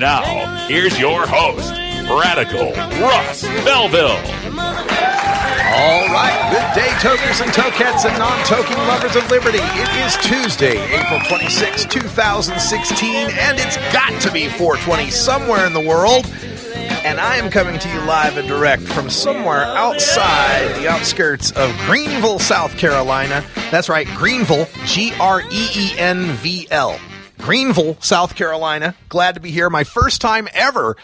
Now, here's your host, Radical Russ Belville. All right, good day, tokers and tokettes and non-toking lovers of liberty. It is Tuesday, April 26, 2016, and it's got to be 420 somewhere in the world. And I am coming to you live and direct from somewhere outside the outskirts of Greenville, South Carolina. That's right, Greenville, G R E E N V L. Greenville, South Carolina. Glad to be here. My first time ever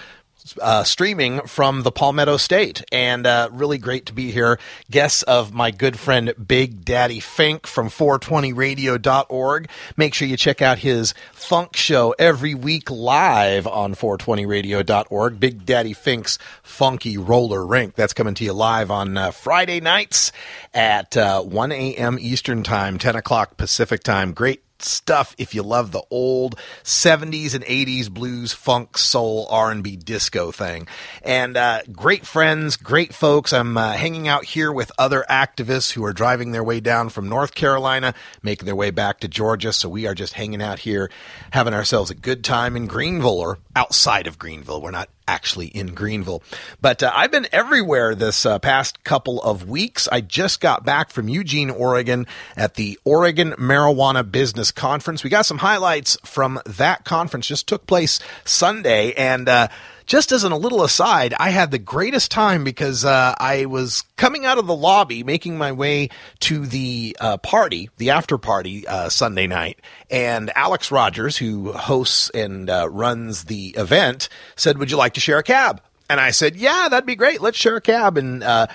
uh, streaming from the Palmetto State, and uh, really great to be here. Guests of my good friend Big Daddy Fink from 420radio.org. Make sure you check out his funk show every week live on 420radio.org. Big Daddy Fink's Funky Roller Rink. That's coming to you live on uh, Friday nights at uh, 1 a.m. Eastern Time, 10 o'clock Pacific Time. Great stuff if you love the old 70s and 80s blues funk soul r&b disco thing. And uh, great friends great folks. I'm uh, hanging out here with other activists who are driving their way down from north carolina making their way back to georgia. So we are just hanging out here having ourselves a good time in greenville or outside of greenville. We're not actually in Greenville. But uh, I've been everywhere this uh, past couple of weeks. I just got back from Eugene, Oregon at the Oregon Marijuana Business Conference. We got some highlights from that conference, just took place Sunday. And, uh, just as a little aside, I had the greatest time because uh, I was coming out of the lobby, making my way to the uh, party, the after party uh, Sunday night, and Alex Rogers, who hosts and uh, runs the event, said, "Would you like to share a cab?" And I said, "Yeah, that'd be great. Let's share a cab." And uh,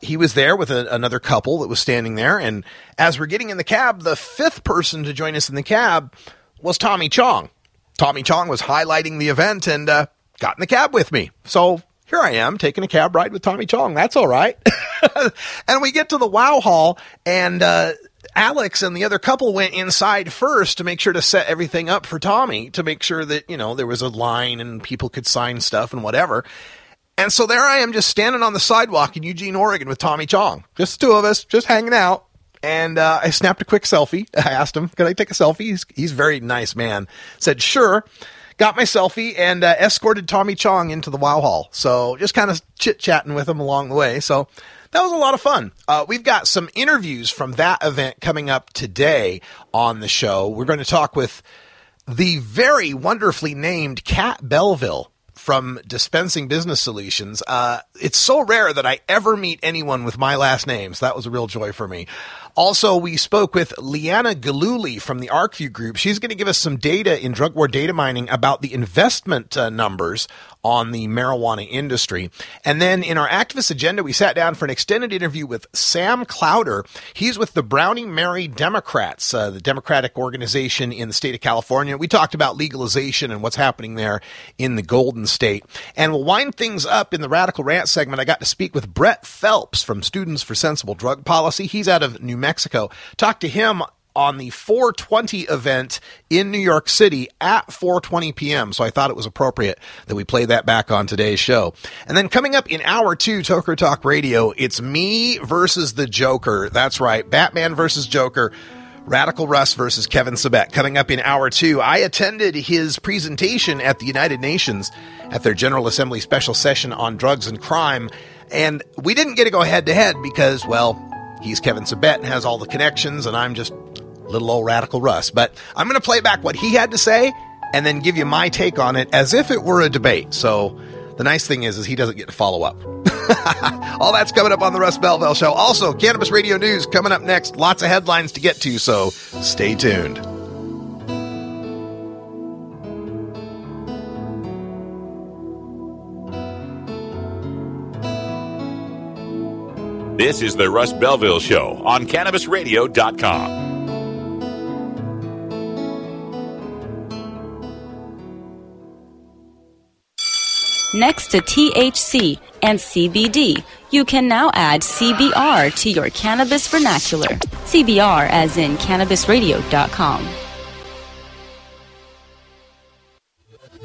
he was there with a, another couple that was standing there, and as we're getting in the cab, the fifth person to join us in the cab was Tommy Chong. Tommy Chong was highlighting the event, and uh, got in the cab with me. So here I am taking a cab ride with Tommy Chong. That's all right. and we get to the Wow Hall, and uh, Alex and the other couple went inside first to make sure to set everything up for Tommy to make sure that, you know, there was a line and people could sign stuff and whatever. And so there I am just standing on the sidewalk in Eugene, Oregon with Tommy Chong. Just two of us, just hanging out. And uh, I snapped a quick selfie. I asked him, Can I take a selfie? He's, he's a very nice man. Said, sure got my selfie and uh, escorted Tommy Chong into the Wow Hall. So just kind of chit chatting with him along the way. So that was a lot of fun. Uh, we've got some interviews from that event coming up today on the show. We're going to talk with the very wonderfully named Cat Belleville from Dispensing Business Solutions. Uh, it's so rare that I ever meet anyone with my last name, so that was a real joy for me. Also, we spoke with Liana Galuli from the ArcView Group. She's going to give us some data in drug war data mining about the investment uh, numbers on the marijuana industry. And then in our activist agenda, we sat down for an extended interview with Sam Clauder. He's with the Brownie Mary Democrats, uh, the Democratic organization in the state of California. We talked about legalization and what's happening there in the Golden State. And we'll wind things up in the Radical Rant segment. I got to speak with Brett Phelps from Students for Sensible Drug Policy. He's out of New Mexico. Talked to him on the 420 event in New York City at 4:20 p.m. So I thought it was appropriate that we play that back on today's show. And then coming up in hour 2 Toker Talk Radio, it's me versus the Joker. That's right, Batman versus Joker. Radical Russ versus Kevin Sabet. Coming up in hour two, I attended his presentation at the United Nations at their General Assembly special session on drugs and crime. And we didn't get to go head to head because, well, he's Kevin Sabet and has all the connections, and I'm just little old radical Russ. But I'm going to play back what he had to say and then give you my take on it as if it were a debate. So the nice thing is, is he doesn't get to follow up. All that's coming up on the Russ Belville Show. Also, Cannabis Radio News coming up next. Lots of headlines to get to, so stay tuned. This is the Russ Belville Show on CannabisRadio.com. Next to THC and CBD, you can now add CBR to your cannabis vernacular. CBR as in cannabisradio.com.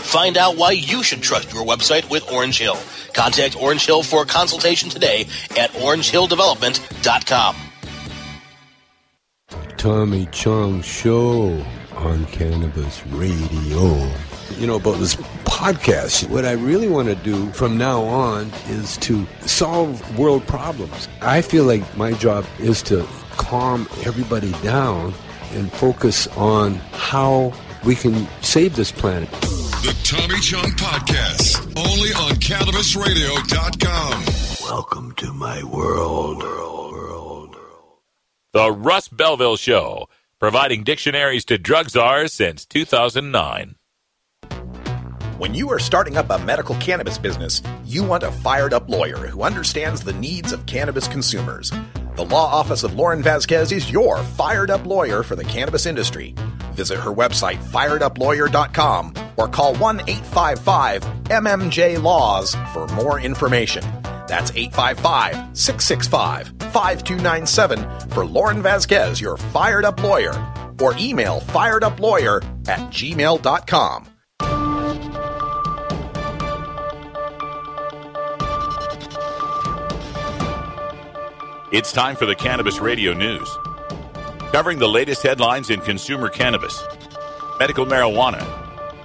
Find out why you should trust your website with Orange Hill. Contact Orange Hill for a consultation today at orangehilldevelopment.com. Tommy Chong Show on Cannabis Radio. You know, about this podcast, what I really want to do from now on is to solve world problems. I feel like my job is to calm everybody down and focus on how we can save this planet. The Tommy Chong Podcast, only on CannabisRadio.com. Welcome to my world. The Russ Belville Show, providing dictionaries to drug czars since 2009. When you are starting up a medical cannabis business, you want a fired up lawyer who understands the needs of cannabis consumers. The law office of Lauren Vasquez is your fired up lawyer for the cannabis industry. Visit her website, firedupLawyer.com, or call 1 855 MMJ Laws for more information. That's 855 665 5297 for Lauren Vasquez, your fired up lawyer, or email firedupLawyer at gmail.com. It's time for the Cannabis Radio News. Covering the latest headlines in consumer cannabis, medical marijuana,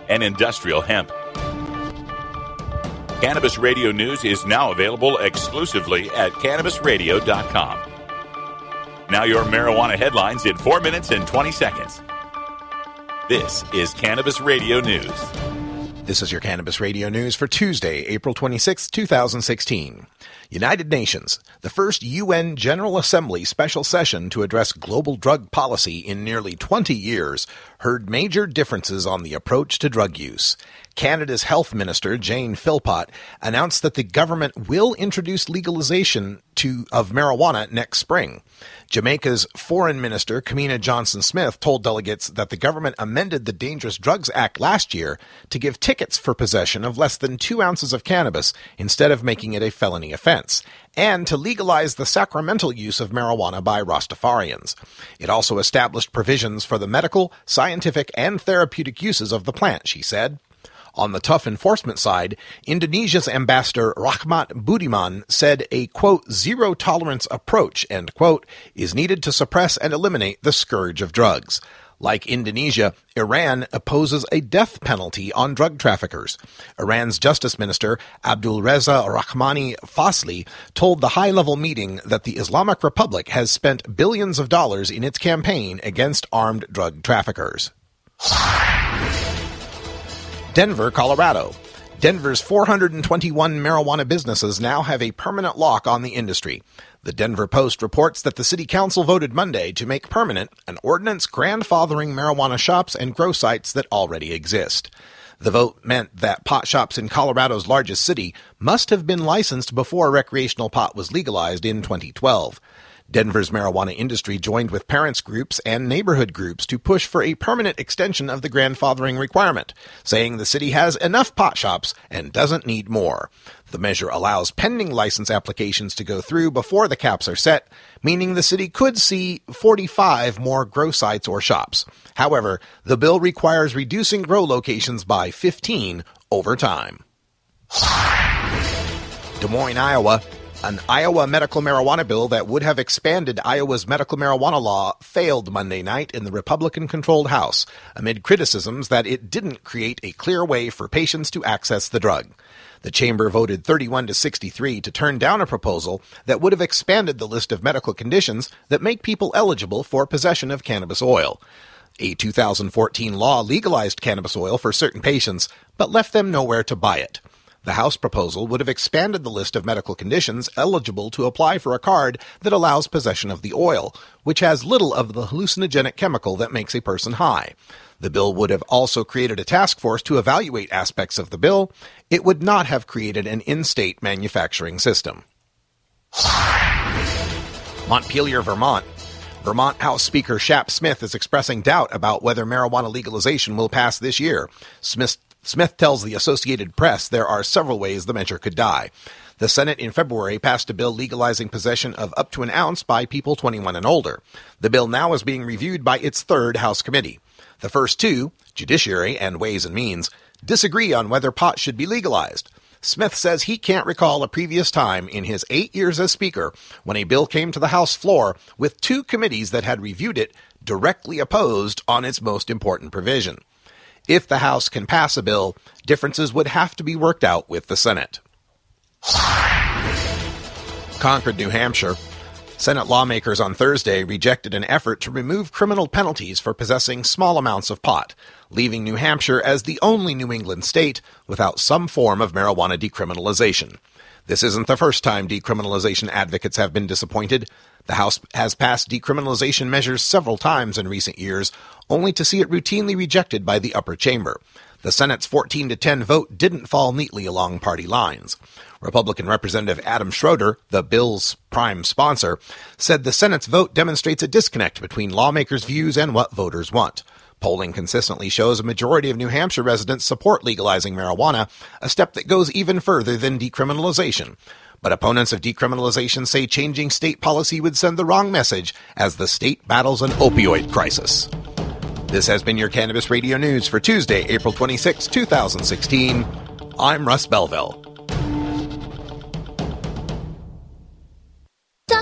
and industrial hemp. Cannabis Radio News is now available exclusively at cannabisradio.com. Now, your marijuana headlines in 4 minutes and 20 seconds. This is Cannabis Radio News. This is your Cannabis Radio News for Tuesday, April 26, 2016. United Nations, the first UN General Assembly special session to address global drug policy in nearly 20 years, heard major differences on the approach to drug use. Canada's Health Minister, Jane Philpott, announced that the government will introduce legalization to, of marijuana next spring. Jamaica's Foreign Minister, Kamina Johnson Smith, told delegates that the government amended the Dangerous Drugs Act last year to give tickets for possession of less than two ounces of cannabis instead of making it a felony offense, and to legalize the sacramental use of marijuana by Rastafarians. It also established provisions for the medical, scientific, and therapeutic uses of the plant, she said. On the tough enforcement side, Indonesia's ambassador Rahmat Budiman said a quote, zero tolerance approach, end quote, is needed to suppress and eliminate the scourge of drugs. Like Indonesia, Iran opposes a death penalty on drug traffickers. Iran's Justice Minister Abdul Reza Rahmani Fazli told the high level meeting that the Islamic Republic has spent billions of dollars in its campaign against armed drug traffickers. Denver, Colorado. Denver's 421 marijuana businesses now have a permanent lock on the industry. The Denver Post reports that the City Council voted Monday to make permanent an ordinance grandfathering marijuana shops and grow sites that already exist. The vote meant that pot shops in Colorado's largest city must have been licensed before recreational pot was legalized in 2012. Denver's marijuana industry joined with parents groups and neighborhood groups to push for a permanent extension of the grandfathering requirement, saying the city has enough pot shops and doesn't need more. The measure allows pending license applications to go through before the caps are set, meaning the city could see 45 more grow sites or shops. However, the bill requires reducing grow locations by 15 over time. Des Moines, Iowa. An Iowa medical marijuana bill that would have expanded Iowa's medical marijuana law failed Monday night in the Republican controlled House amid criticisms that it didn't create a clear way for patients to access the drug. The chamber voted 31 to 63 to turn down a proposal that would have expanded the list of medical conditions that make people eligible for possession of cannabis oil. A 2014 law legalized cannabis oil for certain patients, but left them nowhere to buy it. The House proposal would have expanded the list of medical conditions eligible to apply for a card that allows possession of the oil, which has little of the hallucinogenic chemical that makes a person high. The bill would have also created a task force to evaluate aspects of the bill. It would not have created an in state manufacturing system. Montpelier, Vermont. Vermont House Speaker Shap Smith is expressing doubt about whether marijuana legalization will pass this year. Smith, Smith tells the Associated Press there are several ways the measure could die. The Senate in February passed a bill legalizing possession of up to an ounce by people 21 and older. The bill now is being reviewed by its third House committee. The first two, Judiciary and Ways and Means, disagree on whether pot should be legalized. Smith says he can't recall a previous time in his eight years as Speaker when a bill came to the House floor with two committees that had reviewed it directly opposed on its most important provision. If the House can pass a bill, differences would have to be worked out with the Senate. Concord, New Hampshire. Senate lawmakers on Thursday rejected an effort to remove criminal penalties for possessing small amounts of pot, leaving New Hampshire as the only New England state without some form of marijuana decriminalization. This isn't the first time decriminalization advocates have been disappointed. The House has passed decriminalization measures several times in recent years, only to see it routinely rejected by the upper chamber. The Senate's 14 to 10 vote didn't fall neatly along party lines. Republican Representative Adam Schroadter, the bill's prime sponsor, said the Senate's vote demonstrates a disconnect between lawmakers' views and what voters want. Polling consistently shows a majority of New Hampshire residents support legalizing marijuana, a step that goes even further than decriminalization. But opponents of decriminalization say changing state policy would send the wrong message as the state battles an opioid crisis. This has been your Cannabis Radio News for Tuesday, April 26, 2016. I'm Russ Belville.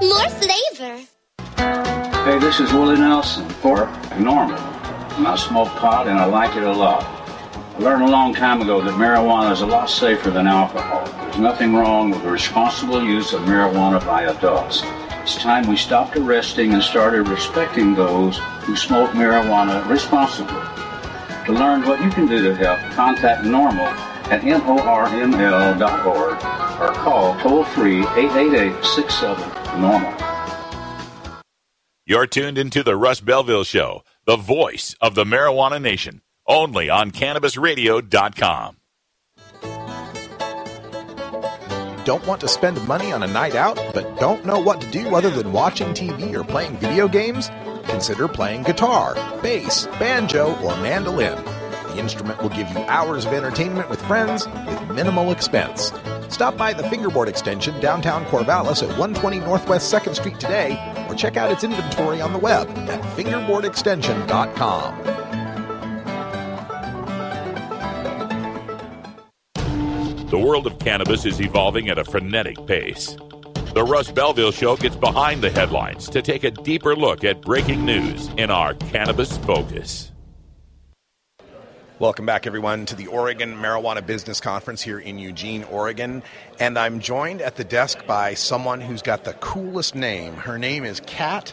more flavor. Hey, this is Willie Nelson for NORML. And I smoke pot and I like it a lot. I learned a long time ago that marijuana is a lot safer than alcohol. There's nothing wrong with the responsible use of marijuana by adults. It's time we stopped arresting and started respecting those who smoke marijuana responsibly. To learn what you can do to help, contact NORML at norml.org or call toll free 888 67 NORML. You're tuned into the Russ Belville Show, the voice of the marijuana nation, only on CannabisRadio.com. Don't want to spend money on a night out, but don't know what to do other than watching TV or playing video games? Consider playing guitar, bass, banjo, or mandolin. The instrument will give you hours of entertainment with friends with minimal expense. Stop by the Fingerboard Extension downtown Corvallis at 120 Northwest 2nd Street today or check out its inventory on the web at fingerboardextension.com. The world of cannabis is evolving at a frenetic pace. The Russ Belville Show gets behind the headlines to take a deeper look at breaking news in our Cannabis Focus. Welcome back, everyone, to the Oregon Marijuana Business Conference here in Eugene, Oregon. And I'm joined at the desk by someone who's got the coolest name. Her name is Kat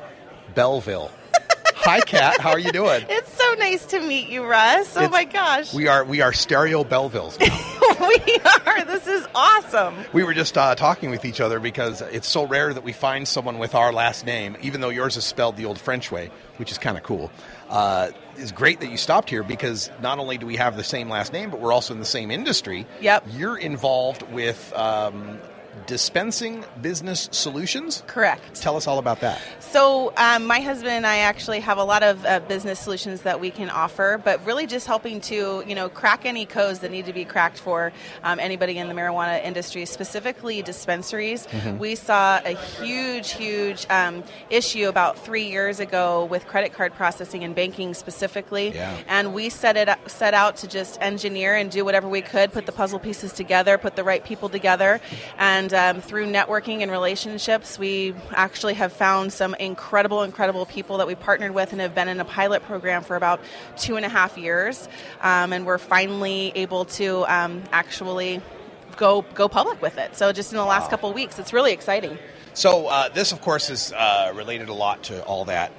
Belleville. Hi, Kat. How are you doing? It's so nice to meet you, Russ. Oh It's- my gosh. We are we are stereo Belvilles. we are. This is awesome. we were just uh, talking with each other because it's so rare that we find someone with our last name, even though yours is spelled the old French way, which is kind of cool. Uh, it's great that you stopped here because not only do we have the same last name, but we're also in the same industry. Yep. You're involved with um, Dispensing Business Solutions. Correct. Tell us all about that. So, um, my husband and I actually have a lot of uh, business solutions that we can offer, but really just helping to, you know, crack any codes that need to be cracked for um, anybody in the marijuana industry, specifically dispensaries. Mhm. We saw a huge, huge um, issue about three years ago with credit card processing and banking specifically, Yeah. and we set it up, set out to just engineer and do whatever we could, put the puzzle pieces together, put the right people together, and um, through networking and relationships, we actually have found some incredible, incredible people that we partnered with and have been in a pilot program for about two and a half years, um, and we're finally able to um, actually go go public with it. So just in the last couple of weeks, it's really exciting. So uh, this, of course, is uh, related a lot to all that,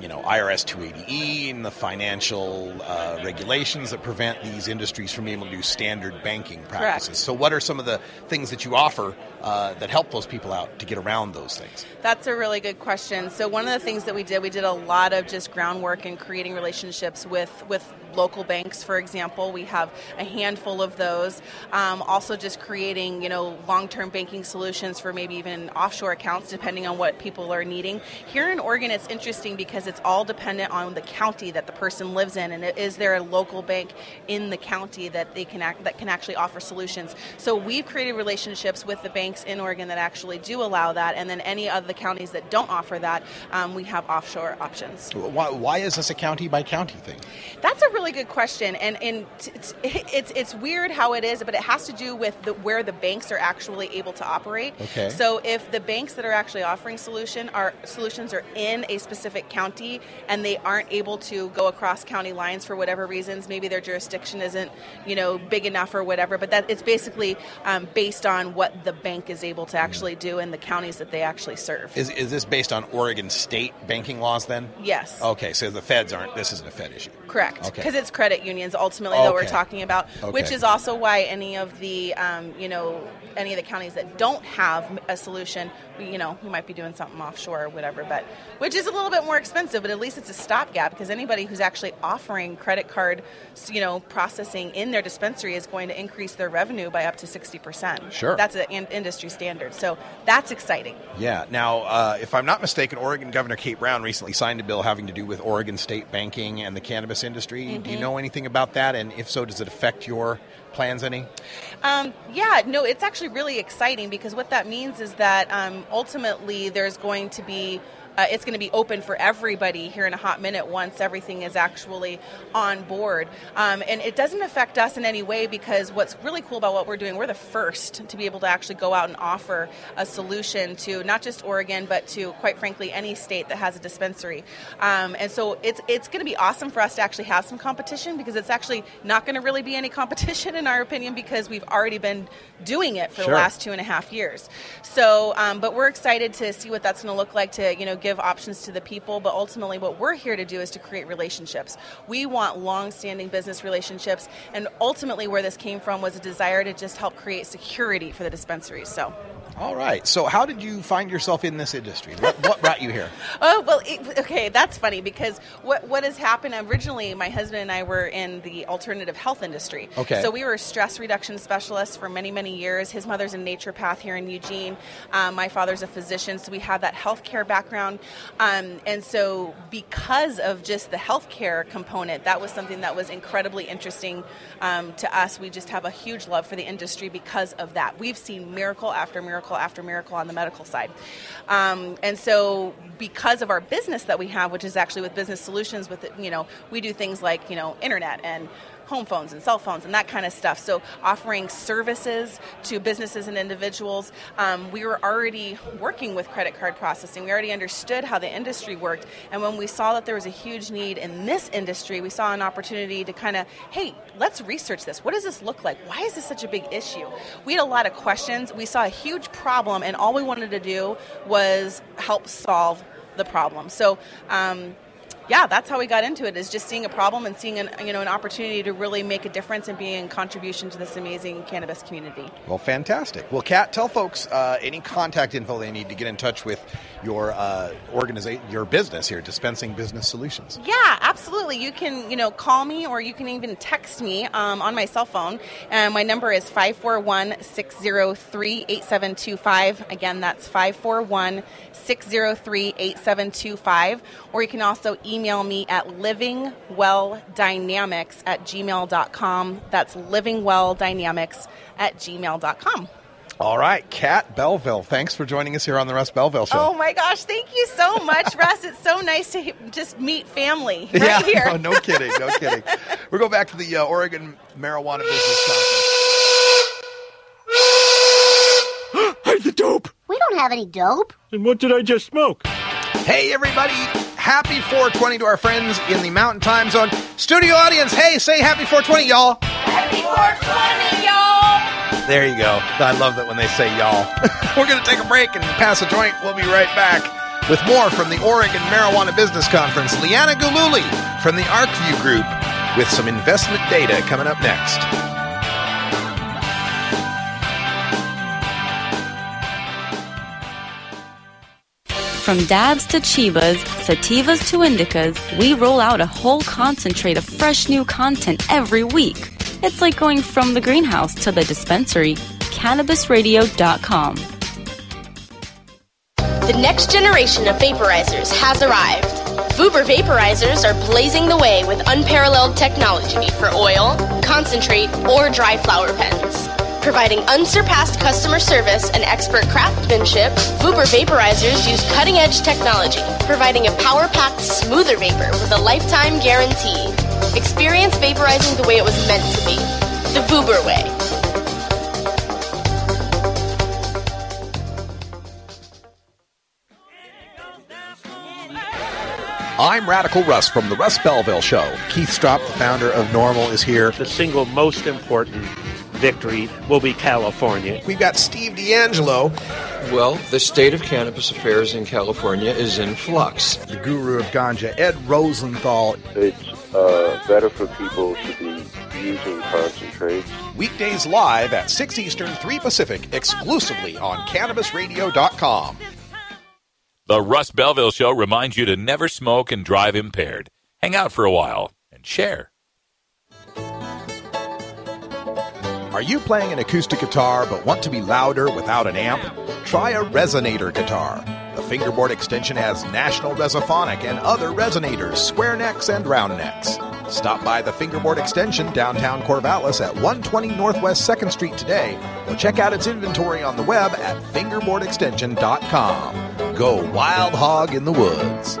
you know, IRS 280E and the financial uh, regulations that prevent these industries from being able to do standard banking practices. So, what are some of the things that you offer uh, that help those people out to get around those things? That's a really good question. So one of the things that we did, we did a lot of just groundwork in creating relationships with with local banks. For example, we have a handful of those. Um, also, just creating you know long term banking solutions for maybe even offshore accounts, depending on what people are needing. Here in Oregon, it's interesting because it's all dependent on the county that the person lives in, and is there a local bank in the county that they can act, that can actually offer solutions. So we've created relationships with the banks in Oregon that actually do allow that, and then any of the counties that don't offer that, um, we have offshore options. Why, why is this a county by county thing? That's a really good question, and and it's it's it's weird how it is, but it has to do with the, where the banks are actually able to operate. Okay. So if the banks that are actually offering solution are solutions are in a specific county and they aren't able to go across county lines for whatever reasons, maybe their jurisdiction isn't you know big enough or whatever, but that it's basically um, based on what the bank is able to actually do in the counties that they actually serve. Is, is this based on Oregon state banking laws then? Yes. Okay, so the feds aren't, this isn't a Fed issue. Correct, Okay. Because it's credit unions ultimately that we're talking about, which is also why any of the um, you know any of the counties that don't have a solution, we, you know, we might be doing something offshore or whatever, but which is a little bit more expensive, but at least it's a stopgap because anybody who's actually offering credit card, you know, processing in their dispensary is going to increase their revenue by up to sixty percent. Sure. that's an industry standard, so that's exciting. Yeah. Now, uh, if I'm not mistaken, Oregon Governor Kate Brown recently signed a bill having to do with Oregon state banking and the cannabis industry. Do you Mhm. know anything about that? And if so, does it affect your plans any? Um, yeah, no, it's actually really exciting because what that means is that um, ultimately there's going to be. Uh, it's going to be open for everybody here in a hot minute once everything is actually on board. Um, and it doesn't affect us in any way because what's really cool about what we're doing, we're the first to be able to actually go out and offer a solution to not just Oregon, but to, quite frankly, any state that has a dispensary. Um, and so it's, it's going to be awesome for us to actually have some competition because it's actually not going to really be any competition, in our opinion, because we've already been doing it for Sure. the last two and a half years. So, um, but we're excited to see what that's going to look like to, you know, give options to the people. But ultimately, what we're here to do is to create relationships. We want long-standing business relationships, and ultimately, where this came from was a desire to just help create security for the dispensaries. So. All right. So, how did you find yourself in this industry? What, what brought you here? Oh well, it, okay, that's funny because what what has happened originally? My husband and I were in the alternative health industry. Okay. So we were stress reduction specialists for many many years. His mother's a naturopath here in Eugene. Um, my father's a physician, so we have that healthcare background. Um, and so because of just the healthcare component, that was something that was incredibly interesting um, to us. We just have a huge love for the industry because of that. We've seen miracle after miracle after miracle on the medical side. Um, and so, because of our business that we have, which is actually with Business Solutions, with you know, we do things like you know, internet and home phones and cell phones and that kind of stuff. So, offering services to businesses and individuals. Um, we were already working with credit card processing. We already understood how the industry worked. And when we saw that there was a huge need in this industry, we saw an opportunity to kind of, hey, let's research this. What does this look like? Why is this such a big issue? We had a lot of questions. We saw a huge problem, and all we wanted to do was help solve the problem. So, um, yeah, that's how we got into it. Is just seeing a problem and seeing an you know an opportunity to really make a difference and be in contribution to this amazing cannabis community. Well, fantastic. Well, Kat, tell folks uh, any contact info they need to get in touch with your uh, organization, your business here, Dispensing Business Solutions. Yeah, absolutely. You can, you know, call me or you can even text me um, on my cell phone. And my number is 541-603-8725. Again, that's 541-603-8725. Or you can also email me at livingwelldynamics at gmail.com. That's livingwelldynamics at gmail.com. All right, Kat Belleville, thanks for joining us here on the Russ Belville Show. Oh my gosh, thank you so much, Russ. It's so nice to he- just meet family right yeah, here. No, no kidding, no kidding. We'll go back to the uh, Oregon Marijuana Business Conference. Hide the dope. We don't have any dope. And what did I just smoke? Hey, everybody. Happy 420 to our friends in the Mountain Time Zone. Studio audience, hey, say happy 420, y'all. Happy 420, y'all! There you go. I love that when they say y'all. We're going to take a break and pass a joint. We'll be right back with more from the Oregon Marijuana Business Conference. Liana Gululi from the ArcView Group with some investment data coming up next. From dabs to chivas, sativas to indicas, we roll out a whole concentrate of fresh new content every week. It's like going from the greenhouse to the dispensary. CannabisRadio.com. The next generation of vaporizers has arrived. Vuber vaporizers are blazing the way with unparalleled technology for oil, concentrate, or dry flower pens. Providing unsurpassed customer service and expert craftsmanship, Vuber vaporizers use cutting edge technology, providing a power packed, smoother vapor with a lifetime guarantee. Experience vaporizing the way it was meant to be the Vuber way. I'm Radical Russ from the Russ Belville Show. Keith Stroup, the founder of NORML, is here. The single most important victory will be California. We've got Steve DeAngelo. Well, the state of cannabis affairs in California is in flux. The guru of ganja, Ed Rosenthal. It's uh, better for people to be using concentrates. Weekdays live at 6 Eastern, 3 Pacific, exclusively on CannabisRadio.com. The Russ Belville Show reminds you to never smoke and drive impaired. Hang out for a while and share. Are you playing an acoustic guitar but want to be louder without an amp? Try a resonator guitar. The fingerboard extension has National Resophonic and other resonators, square necks and round necks. Stop by the fingerboard extension downtown Corvallis at 120 Northwest 2nd Street today or check out its inventory on the web at fingerboardextension.com. Go wild hog in the woods.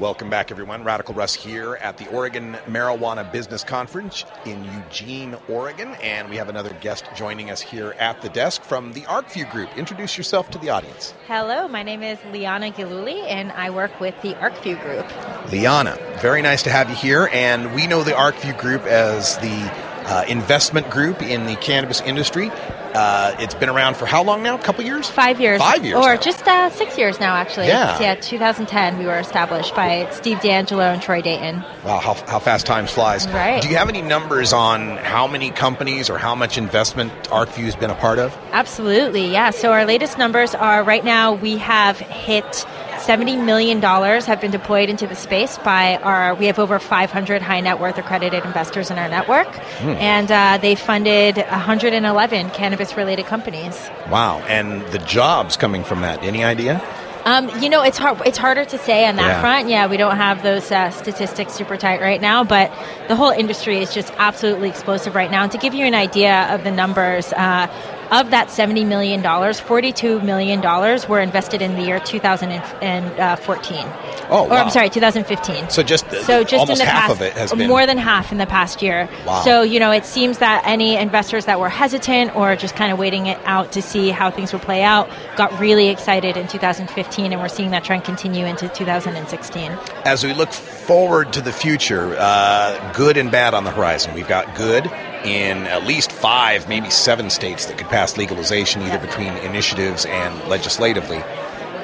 Welcome back, everyone. Radical Russ here at the Oregon Marijuana Business Conference in Eugene, Oregon. And we have another guest joining us here at the desk from the ArcView Group. Introduce yourself to the audience. Hello, my name is Liana Giluli, and I work with the ArcView Group. Liana, very nice to have you here. And we know the ArcView Group as the uh, investment group in the cannabis industry. Uh, it's been around for how long now? A couple years? Five years. Five years. Or now. just uh, six years now, actually. Yeah. Yeah, 2010 we were established by Steve DeAngelo and Troy Dayton. Wow, how, how fast time flies. Right. Do you have any numbers on how many companies or how much investment ArcView's been a part of? Absolutely, yeah. So our latest numbers are right now we have hit $70 million have been deployed into the space by our, we have over 500 high net worth accredited investors in our network. Hmm. And uh, they funded 111 cannabis related companies. Wow, and the jobs coming from that, any idea? Um, you know, it's hard. It's harder to say on that Yeah. front. Yeah, we don't have those uh, statistics super tight right now, but the whole industry is just absolutely explosive right now. And to give you an idea of the numbers, uh, of that $70 million, $42 million were invested in the year 2014. Oh, Or. I'm sorry, 2015. So just so just almost in the half past, of it has been more than half in the past year. Wow. So you know, it seems that any investors that were hesitant or just kind of waiting it out to see how things would play out got really excited in 2015, and we're seeing that trend continue into 2016. As we look forward to the future, uh, good and bad on the horizon. We've got good in at least five, maybe seven states that could pass legalization, either between initiatives and legislatively.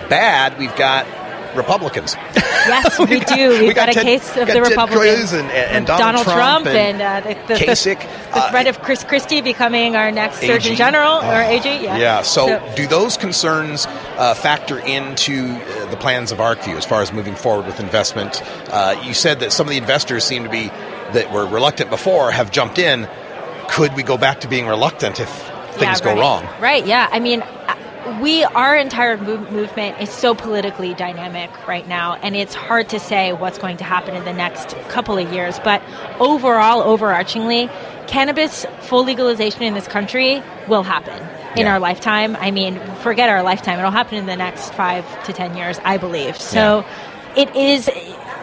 Bad, we've got Republicans. Yes, we, do. We've got, a Ted- case of got the Ted Republicans and, and, and with Donald, Trump, and, and, uh, the, the, Kasich. the, the threat of Chris Christie becoming our next Surgeon AG. General or Oh. AG. Yeah. Yeah. So, do those concerns uh, factor into uh, the plans of ArcView as far as moving forward with investment? Uh, you said that some of the investors seem to be that were reluctant before have jumped in. Could we go back to being reluctant if things Yeah, go right. wrong? Right. Yeah. I mean, uh, we our entire move, movement is so politically dynamic right now, and it's hard to say what's going to happen in the next couple of years. But overall, overarchingly, cannabis full legalization in this country will happen. In Yeah. our lifetime, I mean, forget our lifetime; it'll happen in the next five to ten years, I believe. So, it is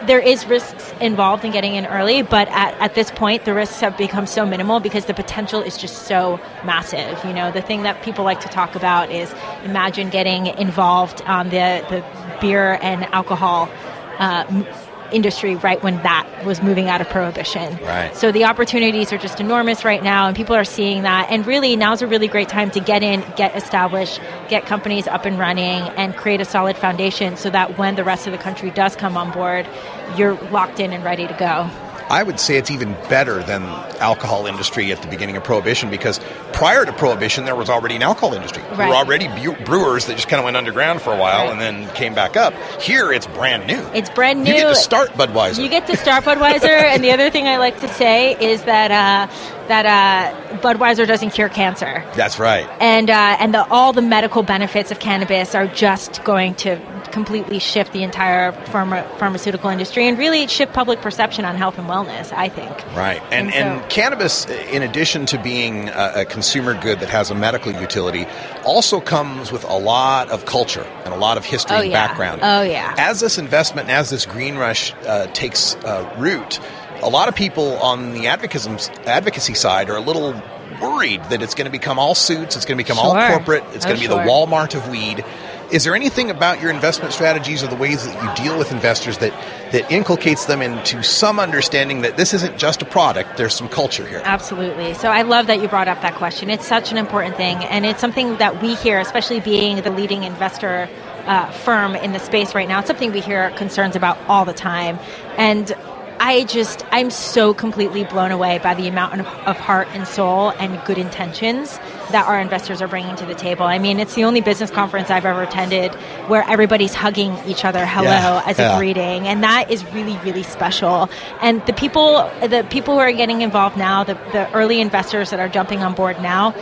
there is risks involved in getting in early, but at, at this point, the risks have become so minimal because the potential is just so massive. You know, the thing that people like to talk about is imagine getting involved on the, the beer and alcohol uh, industry right when that was moving out of prohibition. Right. So the opportunities are just enormous right now, and people are seeing that. And really, now's a really great time to get in, get established, get companies up and running, and create a solid foundation so that when the rest of the country does come on board, you're locked in and ready to go. I would say it's even better than alcohol industry at the beginning of prohibition because prior to prohibition there was already an alcohol industry. There were already brewers that just kind of went underground for a while and then came back up. Here it's brand new. It's brand new. You get to start Budweiser. You get to start Budweiser, and the other thing I like to say is that uh, that uh, Budweiser doesn't cure cancer. That's right. and uh, and the, all the medical benefits of cannabis are just going to completely shift the entire pharma, pharmaceutical industry and really shift public perception on health and wellness. I think. Right. And, And and, so- cannabis, in addition to being a, a consumer good that has a medical utility, also comes with a lot of culture and a lot of history Oh, and yeah. background. Oh, yeah. As this investment and as this green rush uh, takes uh, root, a lot of people on the advocacy, advocacy side are a little worried that it's going to become all suits, it's going to become all corporate, it's Oh, going to be sure. the Walmart of weed. Is there anything about your investment strategies or the ways that you deal with investors that, that inculcates them into some understanding that this isn't just a product, there's some culture here? Absolutely. So I love that you brought up that question. It's such an important thing, and it's something that we hear, especially being the leading investor uh, firm in the space right now. It's something we hear concerns about all the time, and. I just, I'm so completely blown away by the amount of, of heart and soul and good intentions that our investors are bringing to the table. I mean, it's the only business conference I've ever attended where everybody's hugging each other hello Yeah, as a greeting, and that is really, really special. And the people, the people who are getting involved now, the, the early investors that are jumping on board now,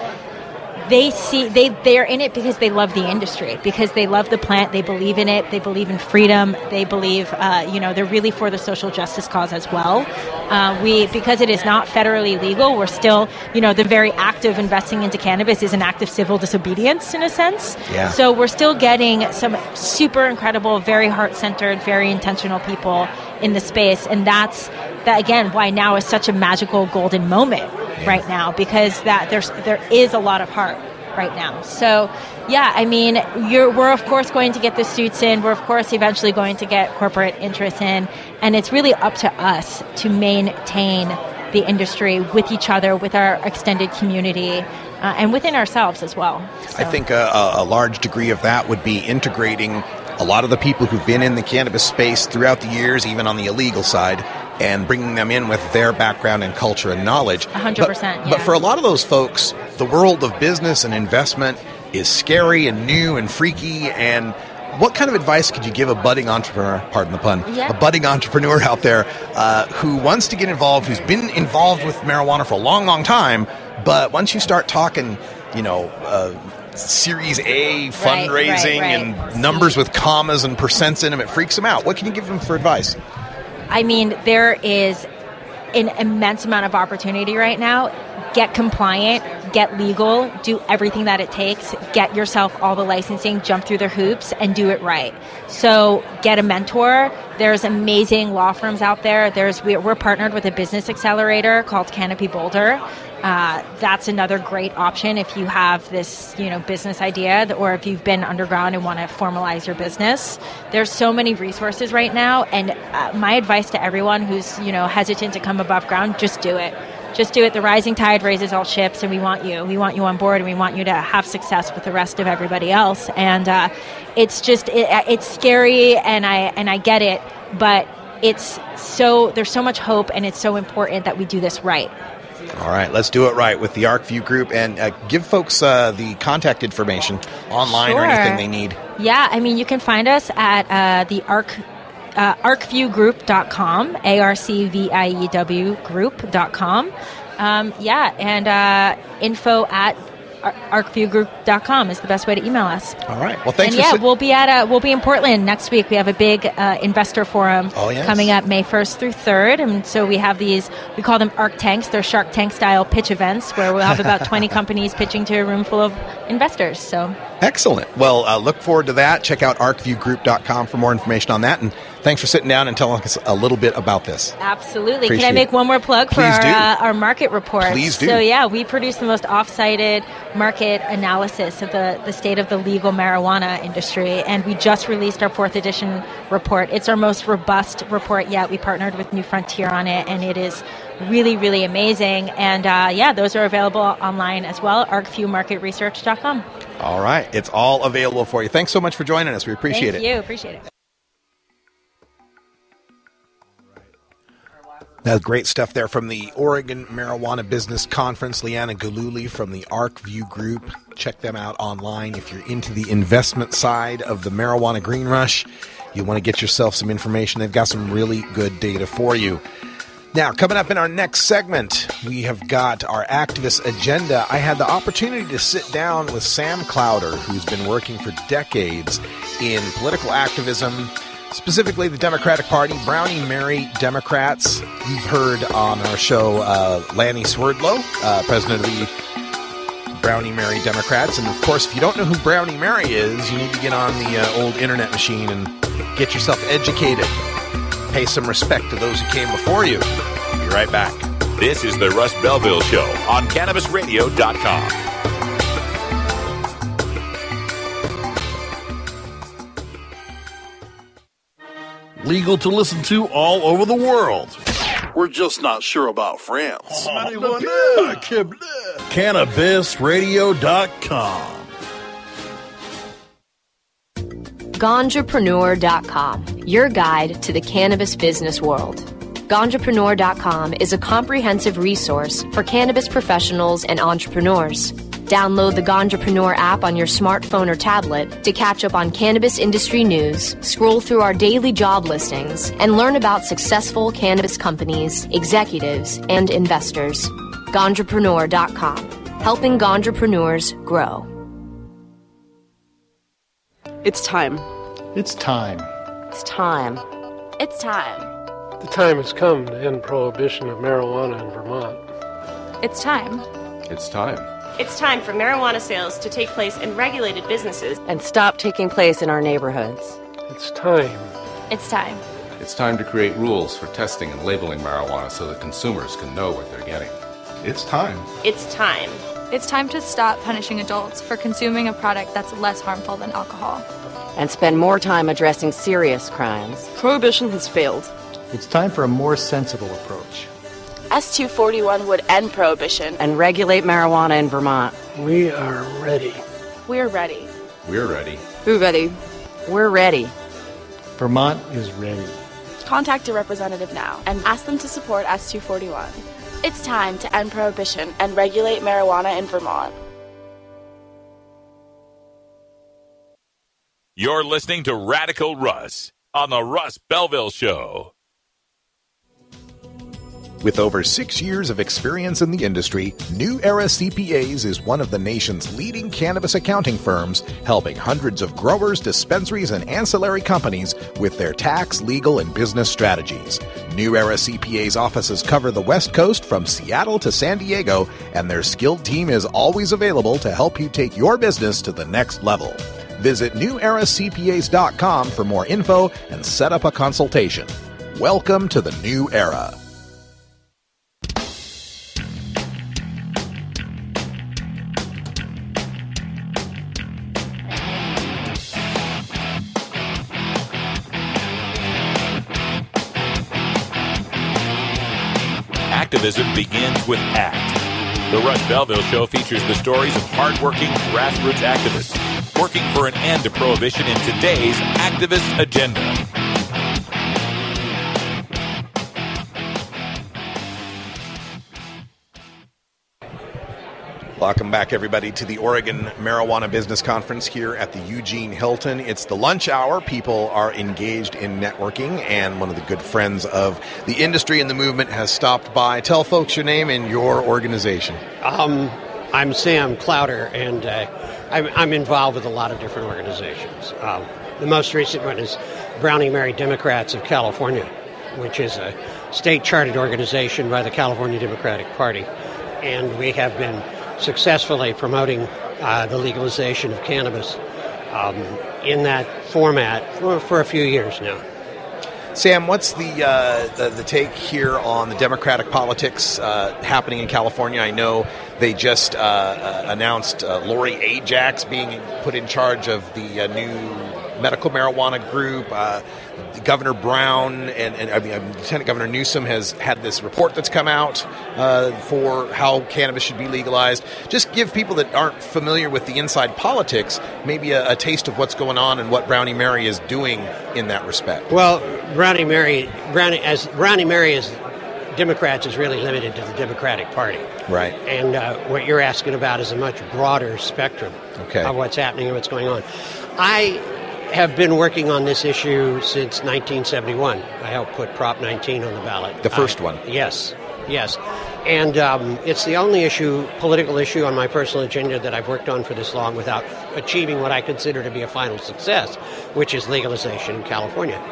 they see they they're in it because they love the industry because they love the plant they believe in it they believe in freedom they believe uh, you know they're really for the social justice cause as well uh, we because it is not federally legal we're still you know the very act of investing into cannabis is an act of civil disobedience in a sense Yeah. so we're still getting some super incredible very heart-centered very intentional people in the space and that's that again why now is such a magical golden moment right now because that there's there is a lot of heart right now. So yeah, I mean, you're we're of course going to get the suits in. We're of course eventually going to get corporate interests in, and it's really up to us to maintain the industry with each other, with our extended community, uh, and within ourselves as well. I think a, a large degree of that would be integrating a lot of the people who've been in the cannabis space throughout the years, even on the illegal side, and bringing them in with their background and culture and knowledge. 100%, But, yeah. but for a lot of those folks, the world of business and investment is scary and new and freaky. And what kind of advice could you give a budding entrepreneur, pardon the pun, Yeah. a budding entrepreneur out there uh, who wants to get involved, who's been involved with marijuana for a long, long time, but once you start talking, you know, uh, Series A Right, fundraising right, right. and numbers with commas and percents in them, it freaks them out. What can you give them for advice? I mean, there is an immense amount of opportunity right now. Get compliant, get legal, do everything that it takes, get yourself all the licensing, jump through the hoops, and do it right. So get a mentor. There's amazing law firms out there. There's we're partnered with a business accelerator called Canopy Boulder. Uh, that's another great option if you have this, you know, business idea, or if you've been underground and want to formalize your business. There's so many resources right now, and uh, my advice to everyone who's, you know, hesitant to come above ground, just do it. Just do it. The rising tide raises all ships, and we want you. We want you on board, and we want you to have success with the rest of everybody else. And uh, it's just, it, it's scary, and I and I get it, but it's so there's so much hope, and it's so important that we do this right. All right, let's do it right with the ArcView Group and uh, give folks uh, the contact information online Sure. or anything they need. Yeah, I mean, you can find us at uh, the arc. Uh, arcviewgroup.com, A R C V I E W group.com. Um, yeah, and uh, info at arcviewgroup.com is the best way to email us. All right. Well, thanks and yeah, sit- we'll be at uh, we'll be in Portland next week. We have a big uh, investor forum Oh, yes. coming up May first through third, and so we have these we call them Arc Tanks. They're Shark Tank style pitch events where we'll have about twenty companies pitching to a room full of investors. So Excellent. Well, uh, look forward to that. Check out arcviewgroup.com for more information on that. And thanks for sitting down and telling us a little bit about this. Absolutely. Appreciate Can I make one more plug for our, uh, our market report? Please do. So, yeah, we produce the most off-cited market analysis of the, the state of the legal marijuana industry, and we just released our fourth edition report. It's our most robust report yet. We partnered with New Frontier on it, and it is really, really amazing. And uh, yeah, those are available online as well, arcviewmarketresearch.com. All right. It's all available for you. Thanks so much for joining us. We appreciate Thank it. you. Appreciate it. That's great stuff there from the Oregon Marijuana Business Conference. Leanna Galuli from the ArcView Group. Check them out online if you're into the investment side of the marijuana green rush. You want to get yourself some information. They've got some really good data for you. Now, coming up in our next segment, we have got our activist agenda. I had the opportunity to sit down with Sam Clauder, who's been working for decades in political activism, specifically the Democratic Party, Brownie Mary Democrats. You've heard on our show uh, Lanny Swerdlow, uh, president of the Brownie Mary Democrats. And of course, if you don't know who Brownie Mary is, you need to get on the uh, old internet machine and get yourself educated. Pay some respect to those who came before you. Be right back. This is the Russ Belville Show on CannabisRadio.com. Legal to listen to all over the world. We're just not sure about France. CannabisRadio.com. Ganjapreneur.com, your guide to the cannabis business world. Ganjapreneur.com is a comprehensive resource for cannabis professionals and entrepreneurs. Download the Ganjapreneur app on your smartphone or tablet to catch up on cannabis industry news, scroll through our daily job listings, and learn about successful cannabis companies, executives, and investors. Ganjapreneur.com, helping Ganjapreneurs grow. It's time. It's time. It's time. It's time. The time has come to end prohibition of marijuana in Vermont. It's time. It's time. It's time for marijuana sales to take place in regulated businesses and stop taking place in our neighborhoods. It's time. It's time. It's time to create rules for testing and labeling marijuana so that consumers can know what they're getting. It's time. It's time. It's time to stop punishing adults for consuming a product that's less harmful than alcohol. And spend more time addressing serious crimes. Prohibition has failed. It's time for a more sensible approach. S241 would end prohibition and regulate marijuana in Vermont. We are ready. We're ready. We're ready. We're ready. We're ready. Vermont is ready. Contact a representative now and ask them to support S241. It's time to end prohibition and regulate marijuana in Vermont. You're listening to Radical Russ on the Russ Belville Show. With over six years of experience in the industry, New Era CPAs is one of the nation's leading cannabis accounting firms, helping hundreds of growers, dispensaries, and ancillary companies with their tax, legal, and business strategies. New Era CPA's offices cover the West Coast from Seattle to San Diego, and their skilled team is always available to help you take your business to the next level. Visit neweracpas.com for more info and set up a consultation. Welcome to the new era. Activism begins with ACT. The Russ Belville Show features the stories of hardworking grassroots activists working for an end to prohibition in today's activist agenda. Welcome back, everybody, to the Oregon Marijuana Business Conference here at the Eugene Hilton. It's the lunch hour. People are engaged in networking, and one of the good friends of the industry and the movement has stopped by. Tell folks your name and your organization. Um, I'm Sam Clauder, and uh, I'm, I'm, involved with a lot of different organizations. Um, the most recent one is Brownie Mary Democrats of California, which is a state chartered organization by the California Democratic Party. And we have been successfully promoting uh, the legalization of cannabis um, in that format for, for, a few years now. Sam, what's the, uh, the, the take here on the Democratic politics uh, happening in California? I know they just uh, uh, announced uh, Lori Ajax being put in charge of the new medical marijuana group. Governor Brown and, and I mean, Lieutenant Governor Newsom has had this report that's come out uh, for how cannabis should be legalized. Just give people that aren't familiar with the inside politics maybe a, a taste of what's going on and what Brownie Mary is doing in that respect. Well, Brownie Mary, Brownie as Brownie Mary is Democrats is really limited to the Democratic Party. Right. And uh, what you're asking about is a much broader spectrum okay. of what's happening and what's going on. I have been working on this issue since 1971. I helped put Prop 19 on the ballot. The first uh, one? Yes, yes. And um, it's the only issue, political issue on my personal agenda that I've worked on for this long without achieving what I consider to be a final success, which is legalization in California.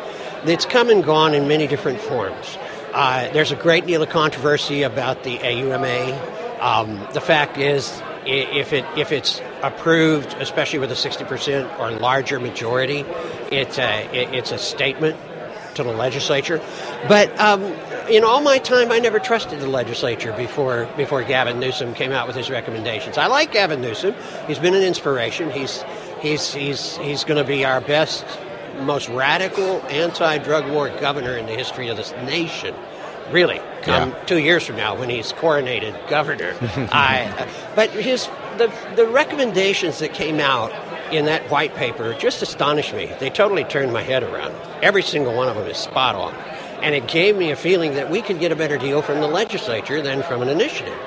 It's come and gone in many different forms. Uh, there's a great deal of controversy about the AUMA. Um, the fact is, if it if it's approved, especially with a 60% or larger majority, it's a it's a statement to the legislature. But um, in all my time, I never trusted the legislature before before Gavin Newsom came out with his recommendations. I like Gavin Newsom; he's been an inspiration. He's he's he's he's going to be our best, most radical anti-drug war governor in the history of this nation really come yeah. two years from now when he's coronated governor. I, but his the the recommendations that came out in that white paper just astonished me. They totally turned my head around. Every single one of them is spot on, and it gave me a feeling that we could get a better deal from the legislature than from an initiative.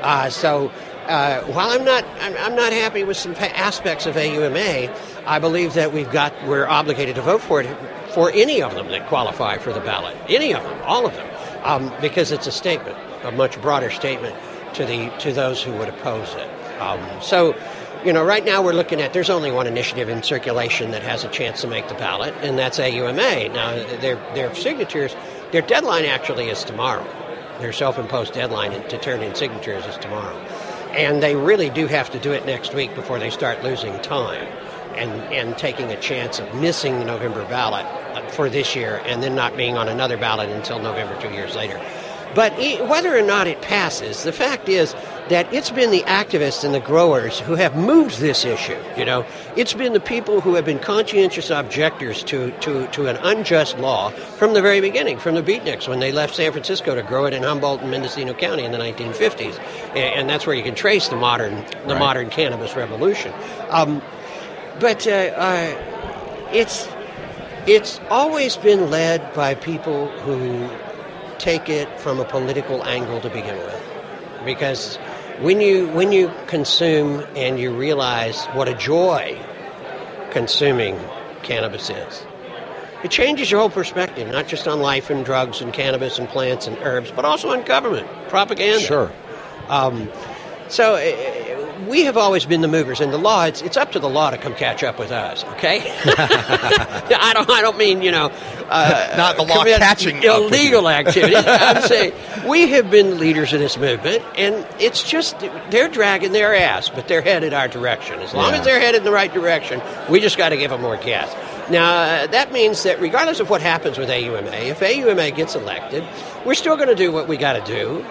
Uh, so. Uh, while I'm not, I'm, I'm, not happy with some aspects of AUMA, I believe that we've got, we're obligated to vote for it for any of them that qualify for the ballot, any of them, all of them um, because it's a statement, a much broader statement to the to those who would oppose it. Um, so, you know, right now we're looking at there's only one initiative in circulation that has a chance to make the ballot, and that's AUMA. Now, their their signatures, their deadline actually is tomorrow. Their self-imposed deadline to turn in signatures is tomorrow, and they really do have to do it next week before they start losing time and, and taking a chance of missing the November ballot for this year and then not being on another ballot until November two years later. But whether or not it passes, the fact is that it's been the activists and the growers who have moved this issue. You know, it's been the people who have been conscientious objectors to, to, to an unjust law from the very beginning, from the beatniks when they left San Francisco to grow it in Humboldt and Mendocino County in the 1950s, and, that's where you can trace the modern the right. modern cannabis revolution. Um, but uh, uh, it's it's always been led by people who take it from a political angle to begin with, because when you when you consume and you realize what a joy consuming cannabis is, it changes your whole perspective, not just on life and drugs and cannabis and plants and herbs, but also on government propaganda. Sure. Um, so uh, we have always been the movers, and the law. It's, it's up to the law to come catch up with us. Okay. I don't. I don't mean you know. Uh, Not the law catching up with you. illegal activity. I'm saying we have been leaders of this movement, and it's just they're dragging their ass, but they're headed our direction. As long Yeah. as they're headed in the right direction, we just got to give them more gas. Now uh, that means that regardless of what happens with AUMA, if AUMA gets elected, we're still going to do what we got to do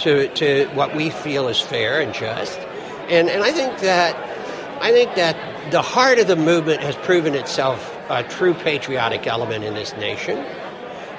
to to what we feel is fair and just. And and I think that I think that the heart of the movement has proven itself a true patriotic element in this nation.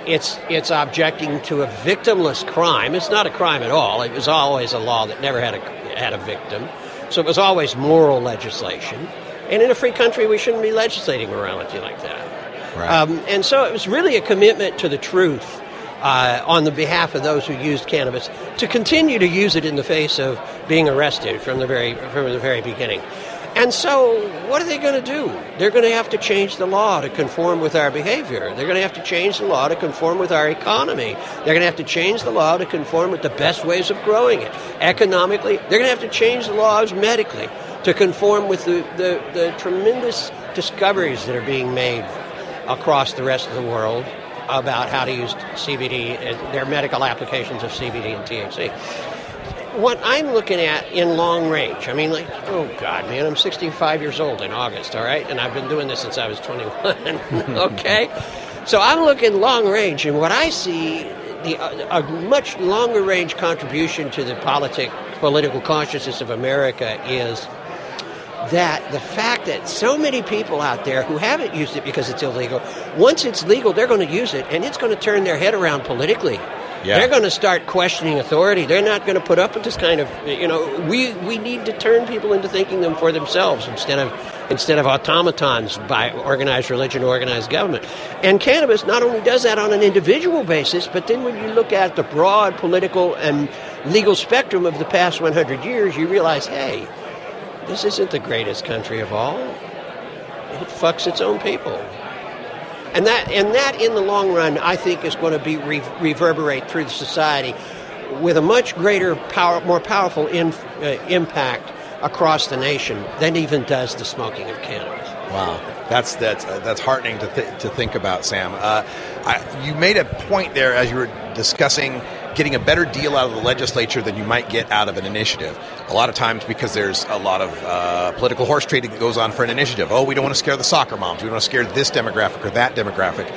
It's it's objecting to a victimless crime. It's not a crime at all. It was always a law that never had a had a victim. So it was always moral legislation. And in a free country, we shouldn't be legislating morality like that. Right. Um, and so it was really a commitment to the truth uh, on the behalf of those who used cannabis to continue to use it in the face of being arrested from the very from the very beginning. And so, what are they going to do? They're going to have to change the law to conform with our behavior. They're going to have to change the law to conform with our economy. They're going to have to change the law to conform with the best ways of growing it. Economically, they're going to have to change the laws medically to conform with the, the, the tremendous discoveries that are being made across the rest of the world about how to use CBD, uh, their medical applications of CBD and THC. What I'm looking at in long range, I mean, like, oh God, man, I'm 65 years old in August, all right? And I've been doing this since I was 21, okay? So I'm looking long range, and what I see the, a, a much longer range contribution to the politic, political consciousness of America is that the fact that so many people out there who haven't used it because it's illegal, once it's legal, they're going to use it, and it's going to turn their head around politically. Yeah. They're going to start questioning authority. They're not going to put up with this kind of, you know, we, we need to turn people into thinking them for themselves instead of instead of automatons by organized religion, organized government. And cannabis not only does that on an individual basis, but then when you look at the broad political and legal spectrum of the past 100 years, you realize, hey, this isn't the greatest country of all. It fucks its own people. And that, and that, in the long run, I think is going to be re- reverberate through the society with a much greater power, more powerful in, uh, impact across the nation than even does the smoking of cannabis. Wow, that's that's uh, that's heartening to th- to think about, Sam. Uh, I, you made a point there as you were discussing getting a better deal out of the legislature than you might get out of an initiative. A lot of times, because there's a lot of uh, political horse trading that goes on for an initiative. Oh, we don't want to scare the soccer moms. We don't want to scare this demographic or that demographic.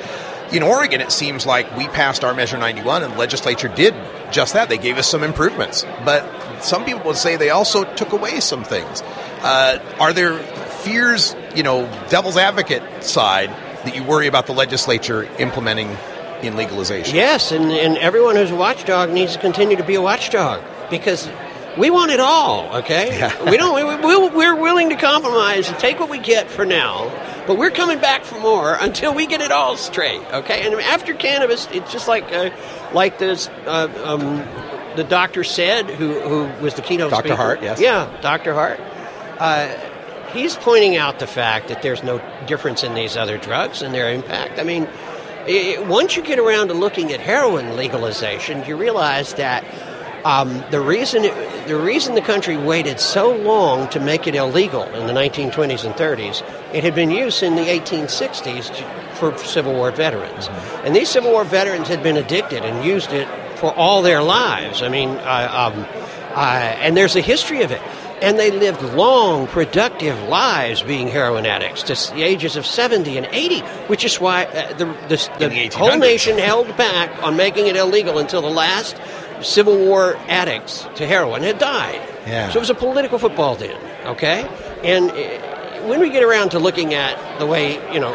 In Oregon, it seems like we passed our Measure 91, and the legislature did just that. They gave us some improvements, but some people would say they also took away some things. Uh, are there fears, you know, devil's advocate side, that you worry about the legislature implementing in legalization? Yes, and, and everyone who's a watchdog needs to continue to be a watchdog because we want it all. Okay, we don't. We, we're willing to compromise and take what we get for now, but we're coming back for more until we get it all straight. Okay, and after cannabis, it's just like uh, like this. Uh, um, the doctor said, who who was the keynote Dr. speaker. Hart, yes. Yeah, Dr. Hart. Uh, he's pointing out the fact that there's no difference in these other drugs and their impact. I mean, once you get around to looking at heroin legalization, you realize that um, the reason it, the reason the country waited so long to make it illegal in the 1920s and 30s, it had been used in the 1860s to, for Civil War veterans, and these Civil War veterans had been addicted and used it for all their lives. I mean, uh, um, uh, and there's a history of it. And they lived long, productive lives being heroin addicts to the ages of 70 and 80, which is why uh, the, the, the, the whole nation held back on making it illegal until the last Civil War addicts to heroin had died. Yeah. So it was a political football then, okay? And uh, when we get around to looking at the way, you know,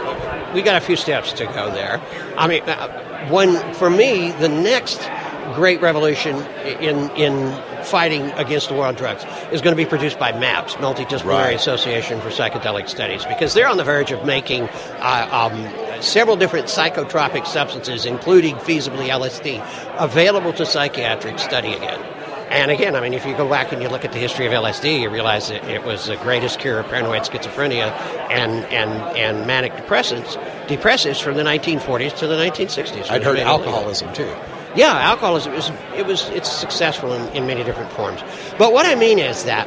we got a few steps to go there. I mean, uh, one, for me, the next great revolution in in fighting against the war on drugs is going to be produced by MAPS, Multidisciplinary Right. Association for Psychedelic Studies, because they're on the verge of making uh, um, several different psychotropic substances, including feasibly LSD, available to psychiatric study again. And again, I mean, if you go back and you look at the history of LSD, you realize that it was the greatest cure of paranoid schizophrenia and, and, and manic depressants, depressives from the 1940s to the 1960s. I'd heard alcoholism too. Yeah, alcoholism is it was it's successful in, in many different forms. But what I mean is that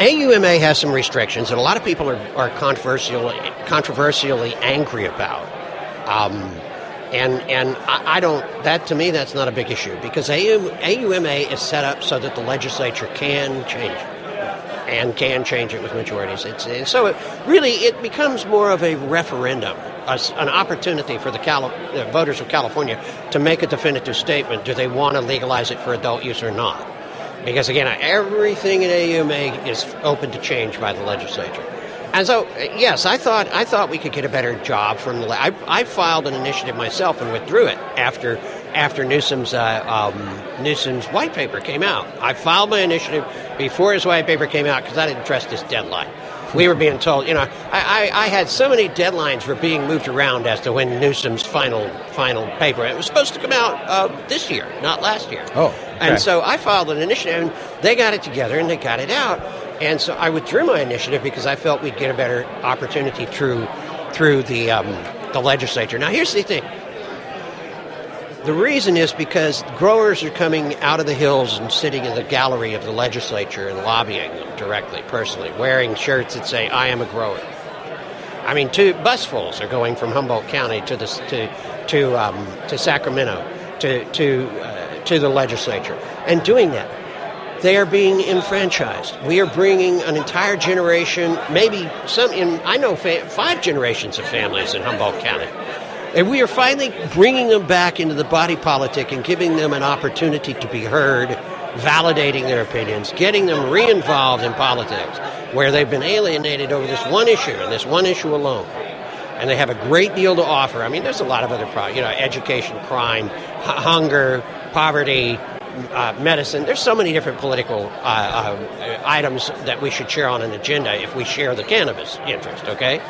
AUMA has some restrictions that a lot of people are, are controversial, controversially angry about. Um, and and I, I don't. That to me, that's not a big issue because AUM, AUMA is set up so that the legislature can change it and can change it with majorities. It's and so it really it becomes more of a referendum, a an opportunity for the Cali- uh, voters of California to make a definitive statement: do they want to legalize it for adult use or not? Because again, everything in AUMA is open to change by the legislature. And so, yes, I thought I thought we could get a better job from the. I, I filed an initiative myself and withdrew it after after Newsom's uh, um, Newsom's white paper came out. I filed my initiative before his white paper came out because I didn't trust his deadline. We were being told, you know, I, I, I had so many deadlines were being moved around as to when Newsom's final final paper. It was supposed to come out uh, this year, not last year. Oh, And so I filed an initiative, and they got it together and they got it out. And so I withdrew my initiative because I felt we'd get a better opportunity through through the um, the legislature. Now, here's the thing. The reason is because growers are coming out of the hills and sitting in the gallery of the legislature and lobbying them directly, personally, wearing shirts that say "I am a grower." I mean, two busfuls are going from Humboldt County to the to to um, to Sacramento to to uh, to the legislature, and doing that, they are being enfranchised. We are bringing an entire generation, maybe some in I know fa- five generations of families in Humboldt County, and we are finally bringing them back into the body politic and giving them an opportunity to be heard, validating their opinions, getting them re-involved in politics, where they've been alienated over this one issue and this one issue alone. And they have a great deal to offer. I mean, there's a lot of other problems, you know, education, crime, h- hunger, poverty, uh, medicine. There's so many different political uh, uh, items that we should share on an agenda if we share the cannabis interest, okay?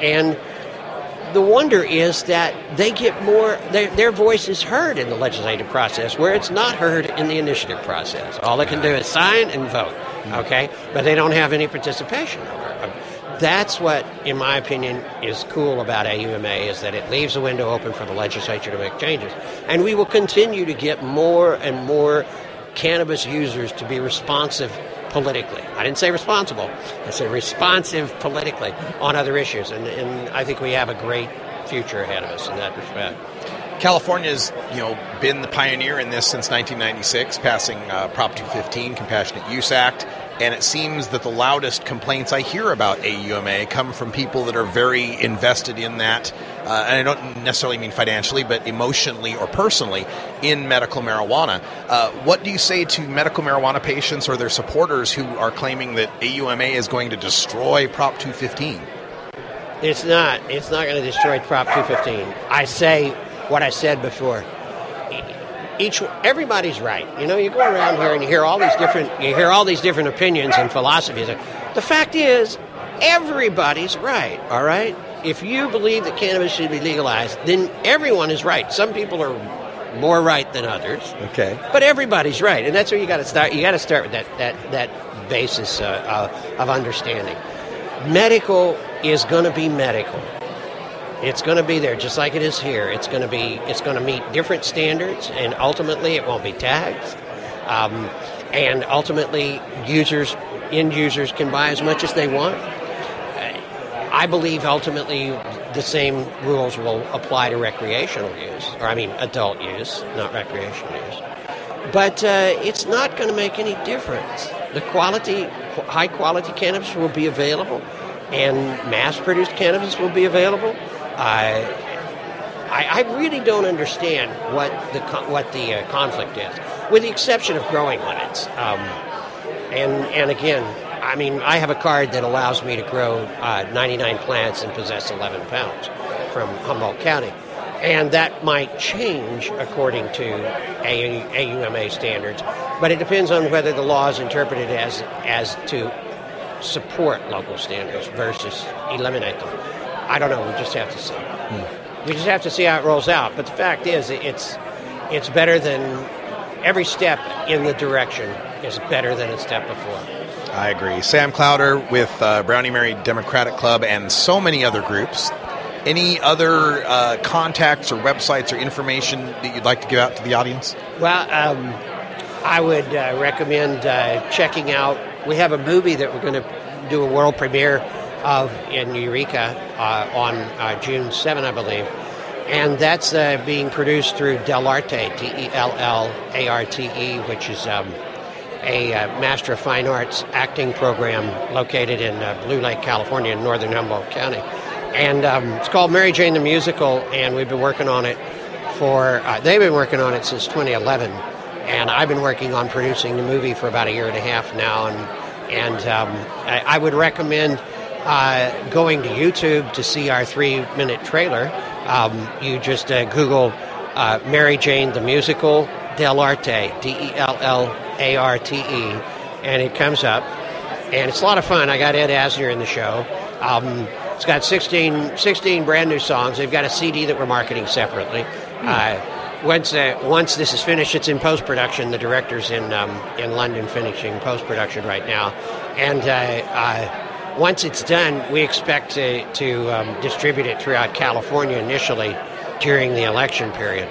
And the wonder is that they get more, their, their voice is heard in the legislative process where it's not heard in the initiative process. All they can do is sign and vote, mm-hmm. okay? But they don't have any participation. That's what, in my opinion, is cool about AUMA is that it leaves a window open for the legislature to make changes. And we will continue to get more and more cannabis users to be responsive politically. I didn't say responsible. I said responsive politically on other issues. And, and I think we have a great future ahead of us in that respect. California's, you know, been the pioneer in this since 1996, passing uh, Prop 215, Compassionate Use Act, and it seems that the loudest complaints I hear about AUMA come from people that are very invested in that, uh, and I don't necessarily mean financially, but emotionally or personally in medical marijuana. Uh, what do you say to medical marijuana patients or their supporters who are claiming that AUMA is going to destroy Prop 215? It's not. It's not going to destroy Prop 215. I say what I said before. Each everybody's right. You know, you go around here and you hear all these different you hear all these different opinions and philosophies. The fact is, everybody's right. All right. If you believe that cannabis should be legalized, then everyone is right. Some people are more right than others. Okay. But everybody's right, and that's where you got to start. You got to start with that that that basis uh, uh, of understanding. Medical is going to be medical. It's going to be there just like it is here. It's going to be it's going to meet different standards, and ultimately it won't be taxed. Um, and ultimately, users, end users, can buy as much as they want. I believe ultimately the same rules will apply to recreational use, or I mean adult use, not recreational use. But uh, it's not going to make any difference. The quality, high quality cannabis will be available, and mass produced cannabis will be available. I, I, I really don't understand what the what the uh, conflict is, with the exception of growing limits. Um, and and again, I mean, I have a card that allows me to grow uh, 99 plants and possess 11 pounds from Humboldt County. And that might change according to AUMA standards, but it depends on whether the law is interpreted as, as to support local standards versus eliminate them. I don't know. We just have to see. We just have to see how it rolls out. But the fact is, it's it's better than every step in the direction is better than a step before. I agree. Sam Clauder with uh, Brownie Mary Democratic Club and so many other groups. Any other uh, contacts or websites or information that you'd like to give out to the audience? Well, um, I would uh, recommend uh, checking out we have a movie that we're going to do a world premiere of in Eureka uh, on uh, June 7, I believe. And that's uh, being produced through Dell'Arte, D E L L A R T E, which is um, a uh, Master of Fine Arts acting program located in uh, Blue Lake, California, in northern Humboldt County. And um, it's called Mary Jane the Musical, and we've been working on it for, uh, they've been working on it since 2011. And I've been working on producing the movie for about a year and a half now. And, and um, I, I would recommend uh, going to YouTube to see our three minute trailer. Um, you just uh, Google uh, Mary Jane the Musical Dell'Arte, D E L L A R T E, and it comes up. And it's a lot of fun. I got Ed Asner in the show. Um, it's got 16, 16 brand new songs. They've got a CD that we're marketing separately. Uh, once uh, once this is finished, it's in post production. The director's in um, in London finishing post production right now, and uh, uh, once it's done, we expect to to um, distribute it throughout California initially during the election period.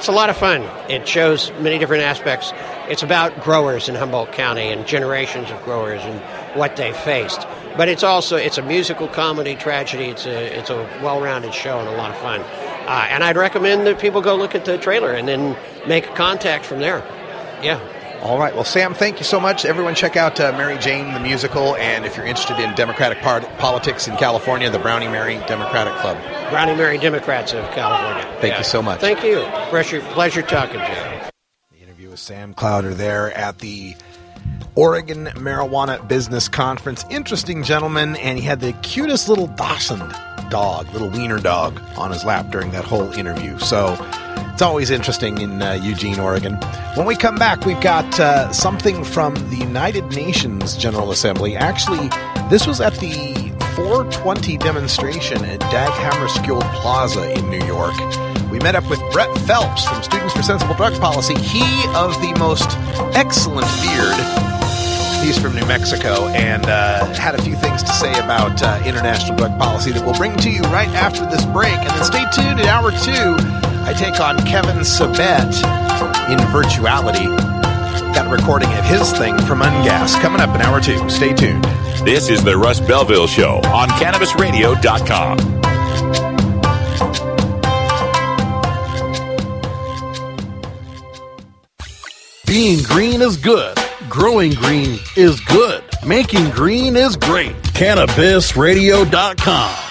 It's a lot of fun. It shows many different aspects. It's about growers in Humboldt County and generations of growers and what they faced. But it's also it's a musical comedy tragedy. It's a it's a well-rounded show and a lot of fun. Uh, and I'd recommend that people go look at the trailer and then make contact from there. Yeah. All right. Well, Sam, thank you so much. Everyone, check out uh, Mary Jane the musical, and if you're interested in Democratic part- politics in California, the Brownie Mary Democratic Club. Brownie Mary Democrats of California. Thank Yeah. you so much. Thank you. Pleasure, pleasure talking to you. The interview with Sam Clauder there at the Oregon Marijuana Business Conference. Interesting gentleman, and he had the cutest little Dachshund dog, little wiener dog, on his lap during that whole interview. So it's always interesting in uh, Eugene, Oregon. When we come back, we've got uh, something from the United Nations General Assembly. Actually, this was at the 420 demonstration at Dag Hammarskjöld Plaza in New York. We met up with Brett Phelps from Students for Sensible Drug Policy. He of the most excellent beard. He's from New Mexico and uh, had a few things to say about uh, international drug policy that we'll bring to you right after this break. And then stay tuned in hour two. I take on Kevin Sabet in virtuality. Got a recording of his thing from UNGASS coming up in hour two. Stay tuned. This is the Russ Belville Show on CannabisRadio.com. Being green is good. Growing green is good. Making green is great. CannabisRadio.com.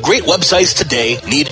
Great websites today need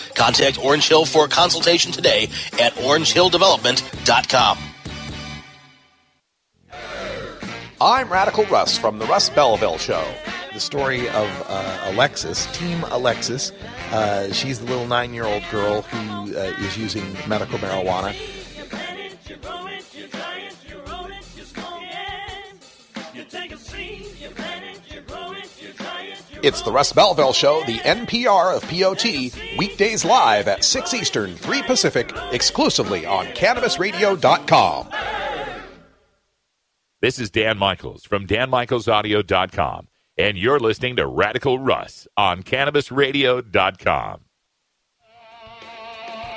Contact Orange Hill for a consultation today at orangehilldevelopment.com. I'm Radical Russ from the Russ Belville Show. The story of uh, Alexis, Team Alexis. Uh, she's the little nine year old girl who uh, is using medical marijuana. It's the Russ Belville Show, the NPR of POT, weekdays live at 6 Eastern, 3 Pacific, exclusively on CannabisRadio.com. This is Dan Michaels from DanMichaelsAudio.com, and you're listening to Radical Russ on CannabisRadio.com.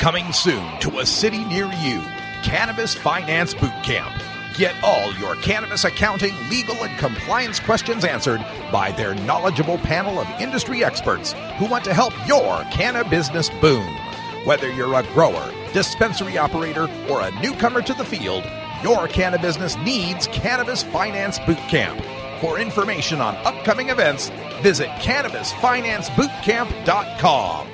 Coming soon to a city near you, Cannabis Finance Boot Camp. Get all your cannabis accounting, legal, and compliance questions answered by their knowledgeable panel of industry experts who want to help your cannabis business boom. Whether you're a grower, dispensary operator, or a newcomer to the field, your cannabis business needs Cannabis Finance Boot Camp. For information on upcoming events, visit CannabisFinanceBootCamp.com.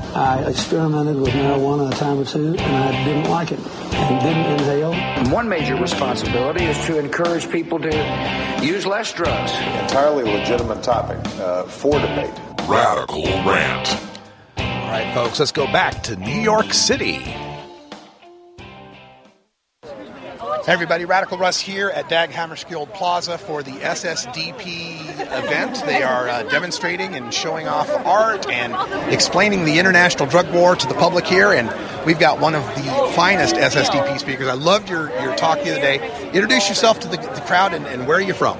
I experimented with marijuana a time or two, and I didn't like it and didn't inhale. One major responsibility is to encourage people to use less drugs. Entirely legitimate topic uh, for debate. Radical Rant. All right, folks, let's go back to New York City. Hey everybody, Radical Russ here at Dag Hammarskjöld Plaza for the SSDP event. They are uh, demonstrating and showing off art and explaining the international drug war to the public here. And we've got one of the finest SSDP speakers. I loved your, your talk the other day. Introduce yourself to the, the crowd and, and where are you from?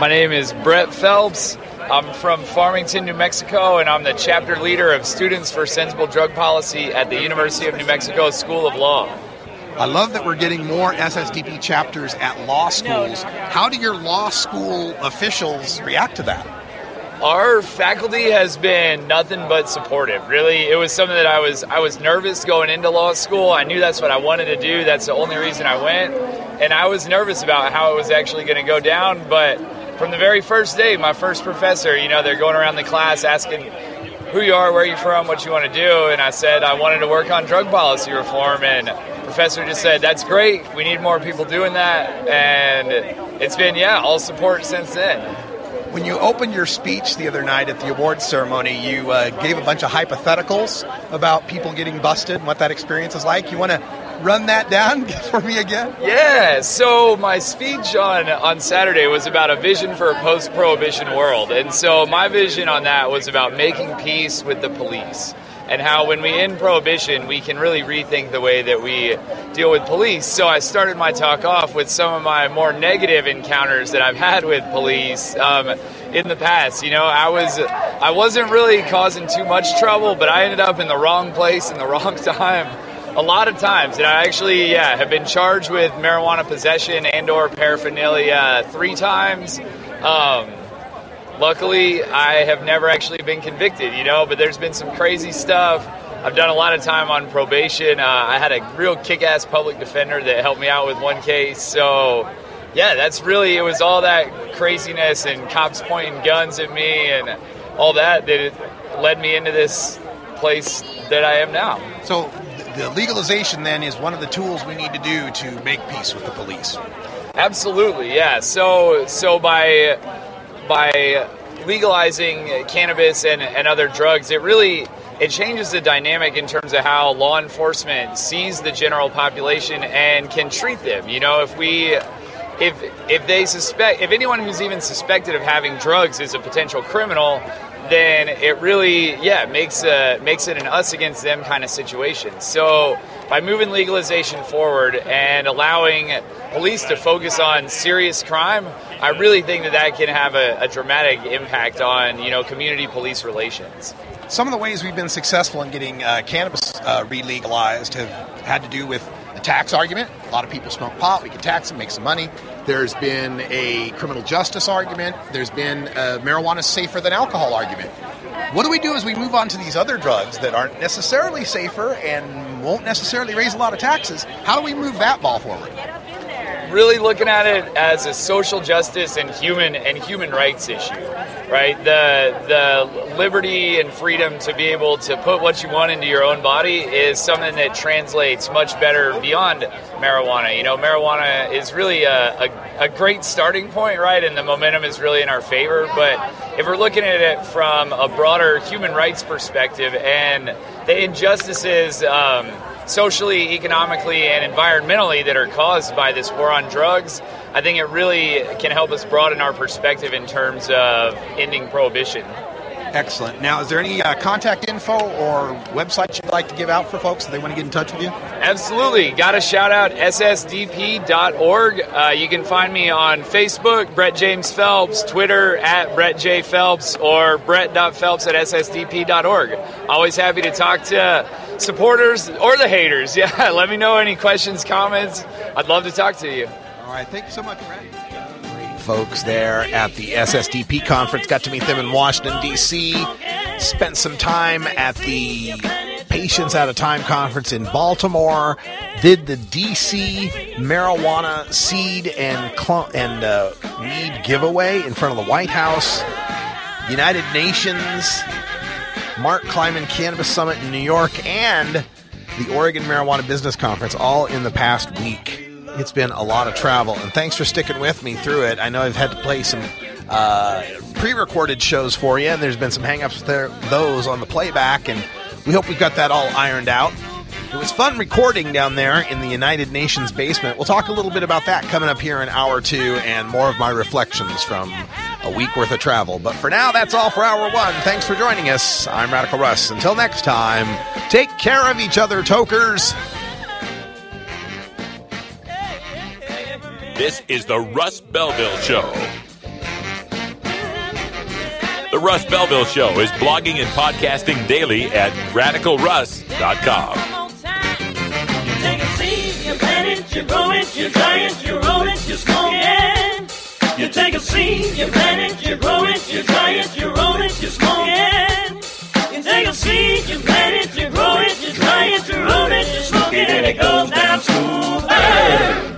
My name is Brett Phelps. I'm from Farmington, New Mexico, and I'm the chapter leader of Students for Sensible Drug Policy at the University of New Mexico School of Law. I love that we're getting more SSDP chapters at law schools. How do your law school officials react to that? Our faculty has been nothing but supportive. Really, it was something that I was I was nervous going into law school. I knew that's what I wanted to do. That's the only reason I went, and I was nervous about how it was actually going to go down. But from the very first day, my first professor, you know, they're going around the class asking who you are, where you're from, what you want to do, and I said I wanted to work on drug policy reform, and professor just said that's great. We need more people doing that, and it's been yeah, all support since then. When you opened your speech the other night at the awards ceremony, you uh, gave a bunch of hypotheticals about people getting busted and what that experience is like. You want to run that down for me again? Yeah. So my speech on on Saturday was about a vision for a post-prohibition world, and so my vision on that was about making peace with the police and how when we end prohibition, we can really rethink the way that we deal with police. So I started my talk off with some of my more negative encounters that I've had with police um, in the past. You know, I was I wasn't really causing too much trouble, but I ended up in the wrong place in the wrong time. A lot of times, and I actually, yeah, have been charged with marijuana possession and/or paraphernalia three times. Um, luckily i have never actually been convicted you know but there's been some crazy stuff. I've done a lot of time on probation. Uh, i had a real kick-ass public defender that helped me out with one case so yeah that's really it was all that craziness and cops pointing guns at me and all that that led me into this place that i am now. So the legalization then is one of the tools we need to do to make peace with the police absolutely yeah so so by by legalizing cannabis and, and other drugs, it really it changes the dynamic in terms of how law enforcement sees the general population and can treat them. You know, if we if if they suspect if anyone who's even suspected of having drugs is a potential criminal, then it really yeah makes a makes it an us against them kind of situation. So by moving legalization forward and allowing police to focus on serious crime, I really think that that can have a, a dramatic impact on you know community police relations. Some of the ways we've been successful in getting uh, cannabis uh, re-legalized have had to do with the tax argument. A lot of people smoke pot. We can tax them, make some money. There's been a criminal justice argument. There's been a marijuana safer than alcohol argument. What do we do as we move on to these other drugs that aren't necessarily safer and won't necessarily raise a lot of taxes? How do we move that ball forward? Really looking at it as a social justice and human and human rights issue, right? The the liberty and freedom to be able to put what you want into your own body is something that translates much better beyond marijuana. You know, marijuana is really a, a, a great starting point, right? And the momentum is really in our favor. But if we're looking at it from a broader human rights perspective and the injustices um, socially, economically, and environmentally that are caused by this war on drugs, I think it really can help us broaden our perspective in terms of ending prohibition. Excellent. Now, is there any uh, contact info or websites you'd like to give out for folks if they want to get in touch with you? Absolutely. Got a shout out ssdp.org. Uh, you can find me on Facebook, Brett James Phelps, Twitter at Brett J. Phelps, or Brett.Phelps at ssdp.org. Always happy to talk to supporters or the haters. Yeah, let me know any questions, comments. I'd love to talk to you. All right. Thank you so much, Brett folks there at the SSDP conference. Got to meet them in Washington, D.C. Spent some time at the Patients Out of Time conference in Baltimore, did the DC marijuana seed and cl- and uh, weed giveaway in front of the White House, United Nations, Mark Kleiman Cannabis Summit in New York, and the Oregon Marijuana Business Conference, all in the past week. It's been a lot of travel, and thanks for sticking with me through it. I know I've had to play some uh, pre-recorded shows for you, and there's been some hangups there, those on the playback, and we hope we've got that all ironed out. It was fun recording down there in the United Nations basement. We'll talk a little bit about that coming up here in hour two, and more of my reflections from a week worth of travel. But for now, that's all for hour one. Thanks for joining us. I'm Radical Russ. Until next time, take care of each other, tokers. This is the Russ Belville Show. The Russ Belville Show is blogging and podcasting daily at radicalruss.com. You take a seed, you plant it, you grow it, you dry it, you roll it, you smoke it. You take a seed, you plant it, you grow it, you dry it, you roll it, you smoke it. You take a seed, you plant it, you grow it, you dry it, you roll it, you smoke it, and it goes down smooth.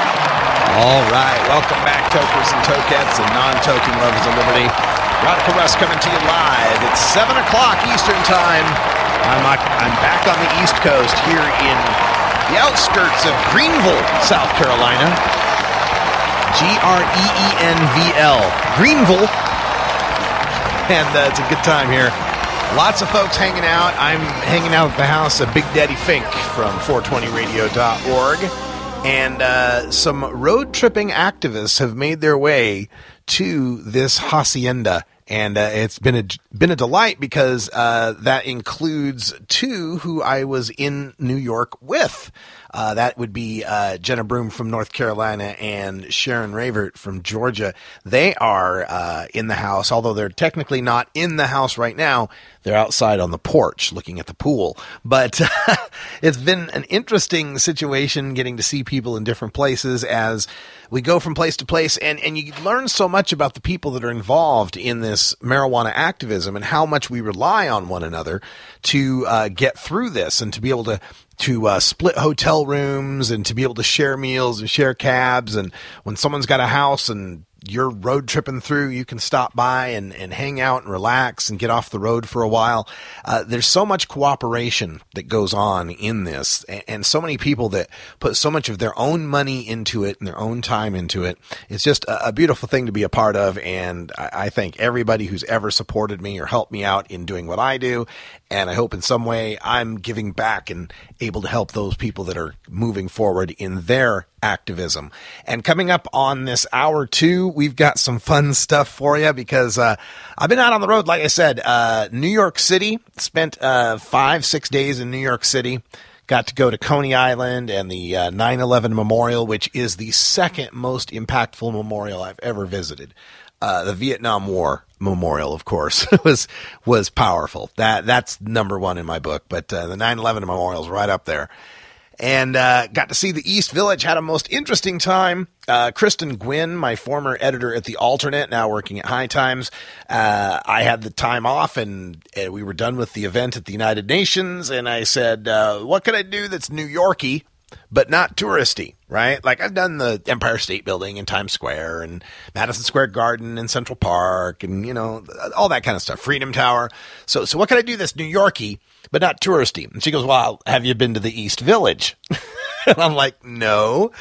All right, welcome back, tokers and tokettes and non-toking lovers of liberty. Radical Russ coming to you live. It's seven o'clock Eastern Time. I'm I'm back on the East Coast here in the outskirts of Greenville, South Carolina. G R E E N V L, Greenville, and uh, it's a good time here. Lots of folks hanging out. I'm hanging out at the house of Big Daddy Fink from 420radio.org. And uh, some road tripping activists have made their way to this hacienda. And uh, it's been a been a delight because uh, that includes two who I was in New York with. Uh, that would be uh, Jenna Broom from North Carolina and Sharon Ravert from Georgia. They are uh, in the house, although they're technically not in the house right now. They're outside on the porch looking at the pool. But it's been an interesting situation getting to see people in different places as we go from place to place and, and you learn so much about the people that are involved in this marijuana activism and how much we rely on one another to uh, get through this and to be able to to uh, split hotel rooms and to be able to share meals and share cabs and when someone's got a house and you're road tripping through, you can stop by and, and hang out and relax and get off the road for a while. Uh, there's so much cooperation that goes on in this, and, and, so many people that put so much of their own money into it and their own time into it. It's just a, a beautiful thing to be a part of, and I, I thank everybody who's ever supported me or helped me out in doing what I do. And I hope in some way I'm giving back and able to help those people that are moving forward in their activism. And coming up on this hour two, we've got some fun stuff for you because uh, I've been out on the road, like I said, uh, New York City, spent uh, five, six days in New York City. Got to go to Coney Island and the uh, 9 11 Memorial, which is the second most impactful memorial I've ever visited. Uh, the Vietnam War Memorial, of course, was was powerful. That that's number one in my book. But uh, the 9/11 Memorial is right up there. And uh, got to see the East Village. Had a most interesting time. Uh, Kristen Gwynn, my former editor at the Alternet, now working at High Times. Uh, I had the time off, and, and, we were done with the event at the United Nations. And I said, uh, "What can I do that's New Yorky?" But not touristy, right? Like I've done the Empire State Building in Times Square and Madison Square Garden and Central Park and you know all that kind of stuff. Freedom Tower. So so what can I do that's New Yorky but not touristy? And she goes, "Well, have you been to the East Village?" and I'm like, "No."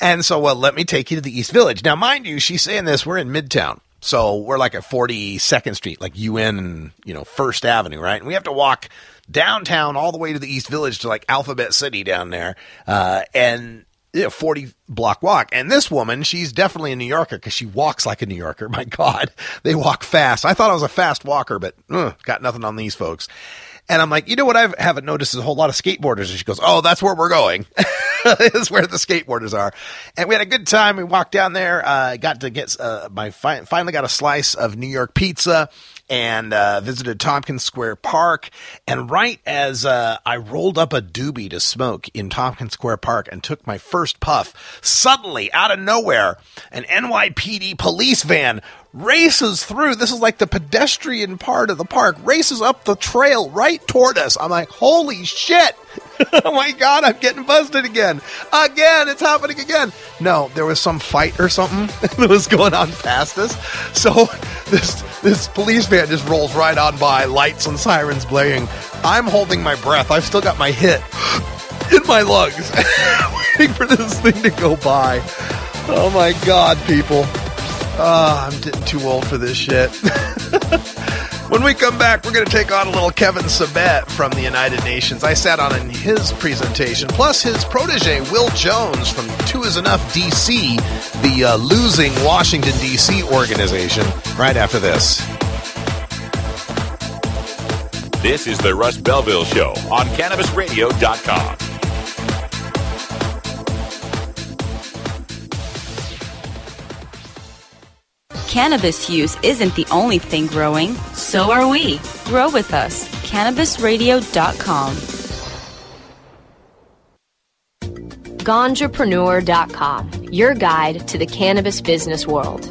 And so well, let me take you to the East Village. Now, mind you, she's saying this. We're in Midtown. So we're like at 42nd Street, like UN and, you know, First Avenue, right? And we have to walk downtown all the way to the East Village to like Alphabet City down there. Uh, and you know, 40 block walk. And this woman, she's definitely a New Yorker because she walks like a New Yorker. My God, they walk fast. I thought I was a fast walker, but uh, got nothing on these folks. And I'm like, you know what I haven't noticed a whole lot of skateboarders. And she goes, oh, that's where we're going. is where the skateboarders are. And we had a good time. We walked down there. Uh, got to get uh, my fi- finally got a slice of New York pizza and uh, visited Tompkins Square Park. And right as uh, I rolled up a doobie to smoke in Tompkins Square Park and took my first puff, suddenly out of nowhere, an NYPD police van races through. This is like the pedestrian part of the park, races up the trail right toward us. I'm like, holy shit. oh my god, I'm getting busted again. Again, it's happening again. No, there was some fight or something that was going on past us. So this this police van just rolls right on by, lights and sirens blaring. I'm holding my breath. I've still got my hit in my lungs, waiting for this thing to go by. Oh my god, people. Oh, I'm getting too old for this shit. when we come back, we're going to take on a little Kevin Sabet from the United Nations. I sat on in his presentation, plus his protege, Will Jones from Two Is Enough DC, the uh, losing Washington DC organization, right after this. This is the Russ Belville Show on CannabisRadio.com. Cannabis use isn't the only thing growing, so are we. Grow with us. CannabisRadio.com. Ganjapreneur.com, your guide to the cannabis business world.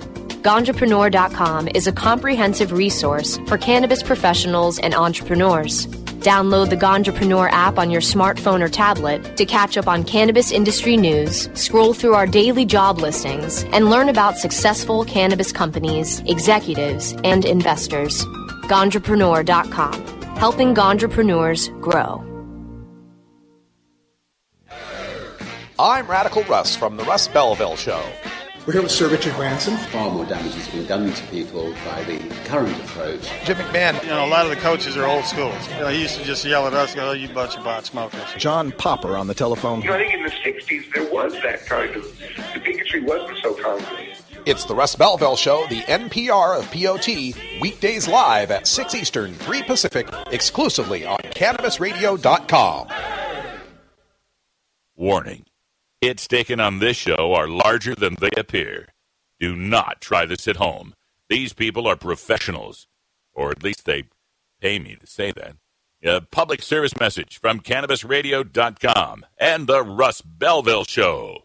Ganjapreneur.com is a comprehensive resource for cannabis professionals and entrepreneurs. Download the Ganjapreneur app on your smartphone or tablet to catch up on cannabis industry news, scroll through our daily job listings, and learn about successful cannabis companies, executives, and investors. Ganjapreneur.com, helping Ganjapreneurs grow. I'm Radical Russ from the Russ Belville Show. We're here with Sir Richard Branson. Far more damage has been done to people by the current approach. Jim McMahon. You know, a lot of the coaches are old school. You know, he used to just yell at us, "Oh, you bunch of pot smokers." John Popper on the telephone. You know, I think in the '60s there was that kind of the bigotry wasn't so common. It's the Russ Belville Show, the NPR of POT, weekdays live at 6 Eastern, 3 Pacific, exclusively on CannabisRadio.com. Warning. Hits taken on this show are larger than they appear. Do not try this at home. These people are professionals, or at least they pay me to say that. A public service message from CannabisRadio.com and the Russ Belville Show.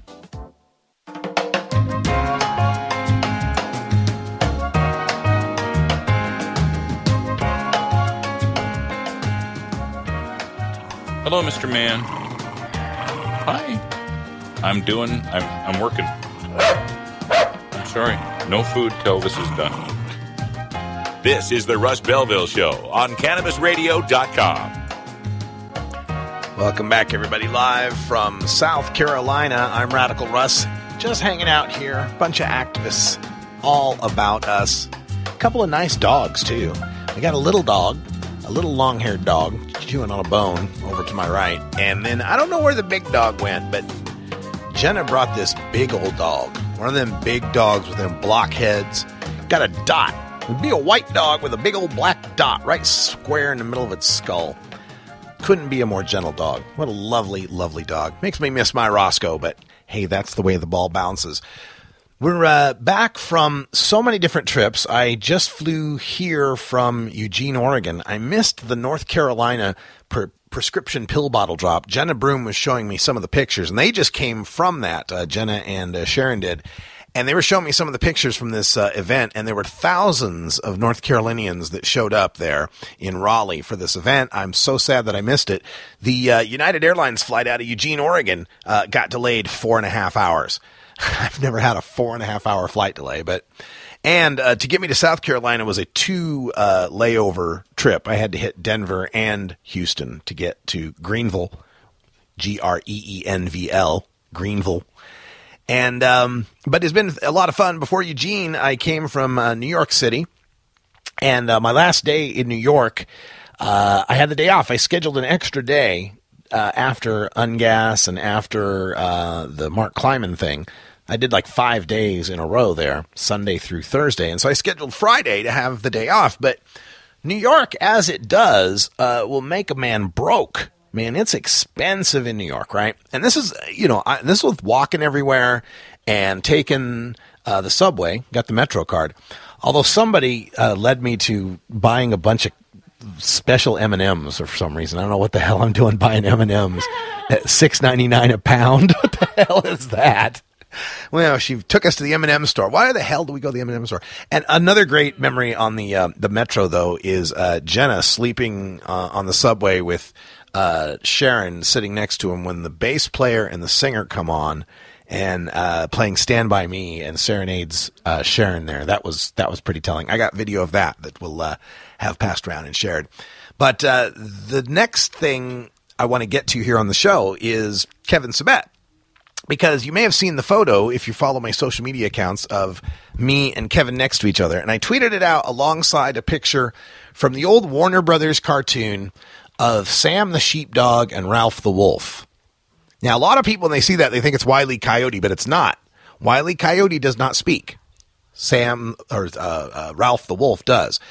Hello, Mr. Man. Hi. I'm doing. I'm, I'm working. I'm sorry. No food till this is done. This is the Russ Belville Show on CannabisRadio.com. Welcome back, everybody, live from South Carolina. I'm Radical Russ, just hanging out here. Bunch of activists, all about us. A couple of nice dogs, too. We got a little dog, a little long haired dog, chewing on a bone over to my right. And then I don't know where the big dog went, but Jenna brought this big old dog. One of them big dogs with them blockheads. Got a dot. It'd be a white dog with a big old black dot right square in the middle of its skull. Couldn't be a more gentle dog. What a lovely, lovely dog. Makes me miss my Roscoe, but hey, that's the way the ball bounces. We're uh, back from so many different trips. I just flew here from Eugene, Oregon. I missed the North Carolina per- prescription pill bottle drop. Jenna Broom was showing me some of the pictures, and they just came from that. Uh, Jenna and uh, Sharon did. And they were showing me some of the pictures from this uh, event, and there were thousands of North Carolinians that showed up there in Raleigh for this event. I'm so sad that I missed it. The uh, United Airlines flight out of Eugene, Oregon, uh, got delayed four and a half hours. I've never had a four and a half hour flight delay, but and uh, to get me to South Carolina was a two uh, layover trip. I had to hit Denver and Houston to get to Greenville, G R E E N V L, Greenville. And um, but it's been a lot of fun. Before Eugene, I came from uh, New York City, and uh, my last day in New York, uh, I had the day off. I scheduled an extra day uh, after UNGASS and after the Mark Kleiman thing. I did like five days in a row there, Sunday through Thursday, and so I scheduled Friday to have the day off. But New York, as it does, uh, will make a man broke. Man, it's expensive in New York, right? And this is, you know, I, this was walking everywhere and taking uh, the subway, got the Metro card. Although somebody uh, led me to buying a bunch of special M and M's for some reason. I don't know what the hell I'm doing buying M and M's at six ninety nine a pound. what the hell is that? Well, she took us to the M&M store. Why the hell do we go to the M&M store? And another great memory on the uh, the metro though is uh, Jenna sleeping uh, on the subway with uh, Sharon sitting next to him when the bass player and the singer come on and uh, playing "Stand by Me" and serenades uh, Sharon there. That was that was pretty telling. I got video of that that we'll have passed around and shared. But the next thing I want to get to here on the show is Kevin Sabet because you may have seen the photo if you follow my social media accounts of me and Kevin next to each other. And I tweeted it out alongside a picture from the old Warner Brothers cartoon of Sam the sheepdog and Ralph the wolf. Now, a lot of people, when they see that, they think it's Wiley Coyote, but it's not. Wiley Coyote does not speak. Sam or uh, uh, Ralph the wolf does.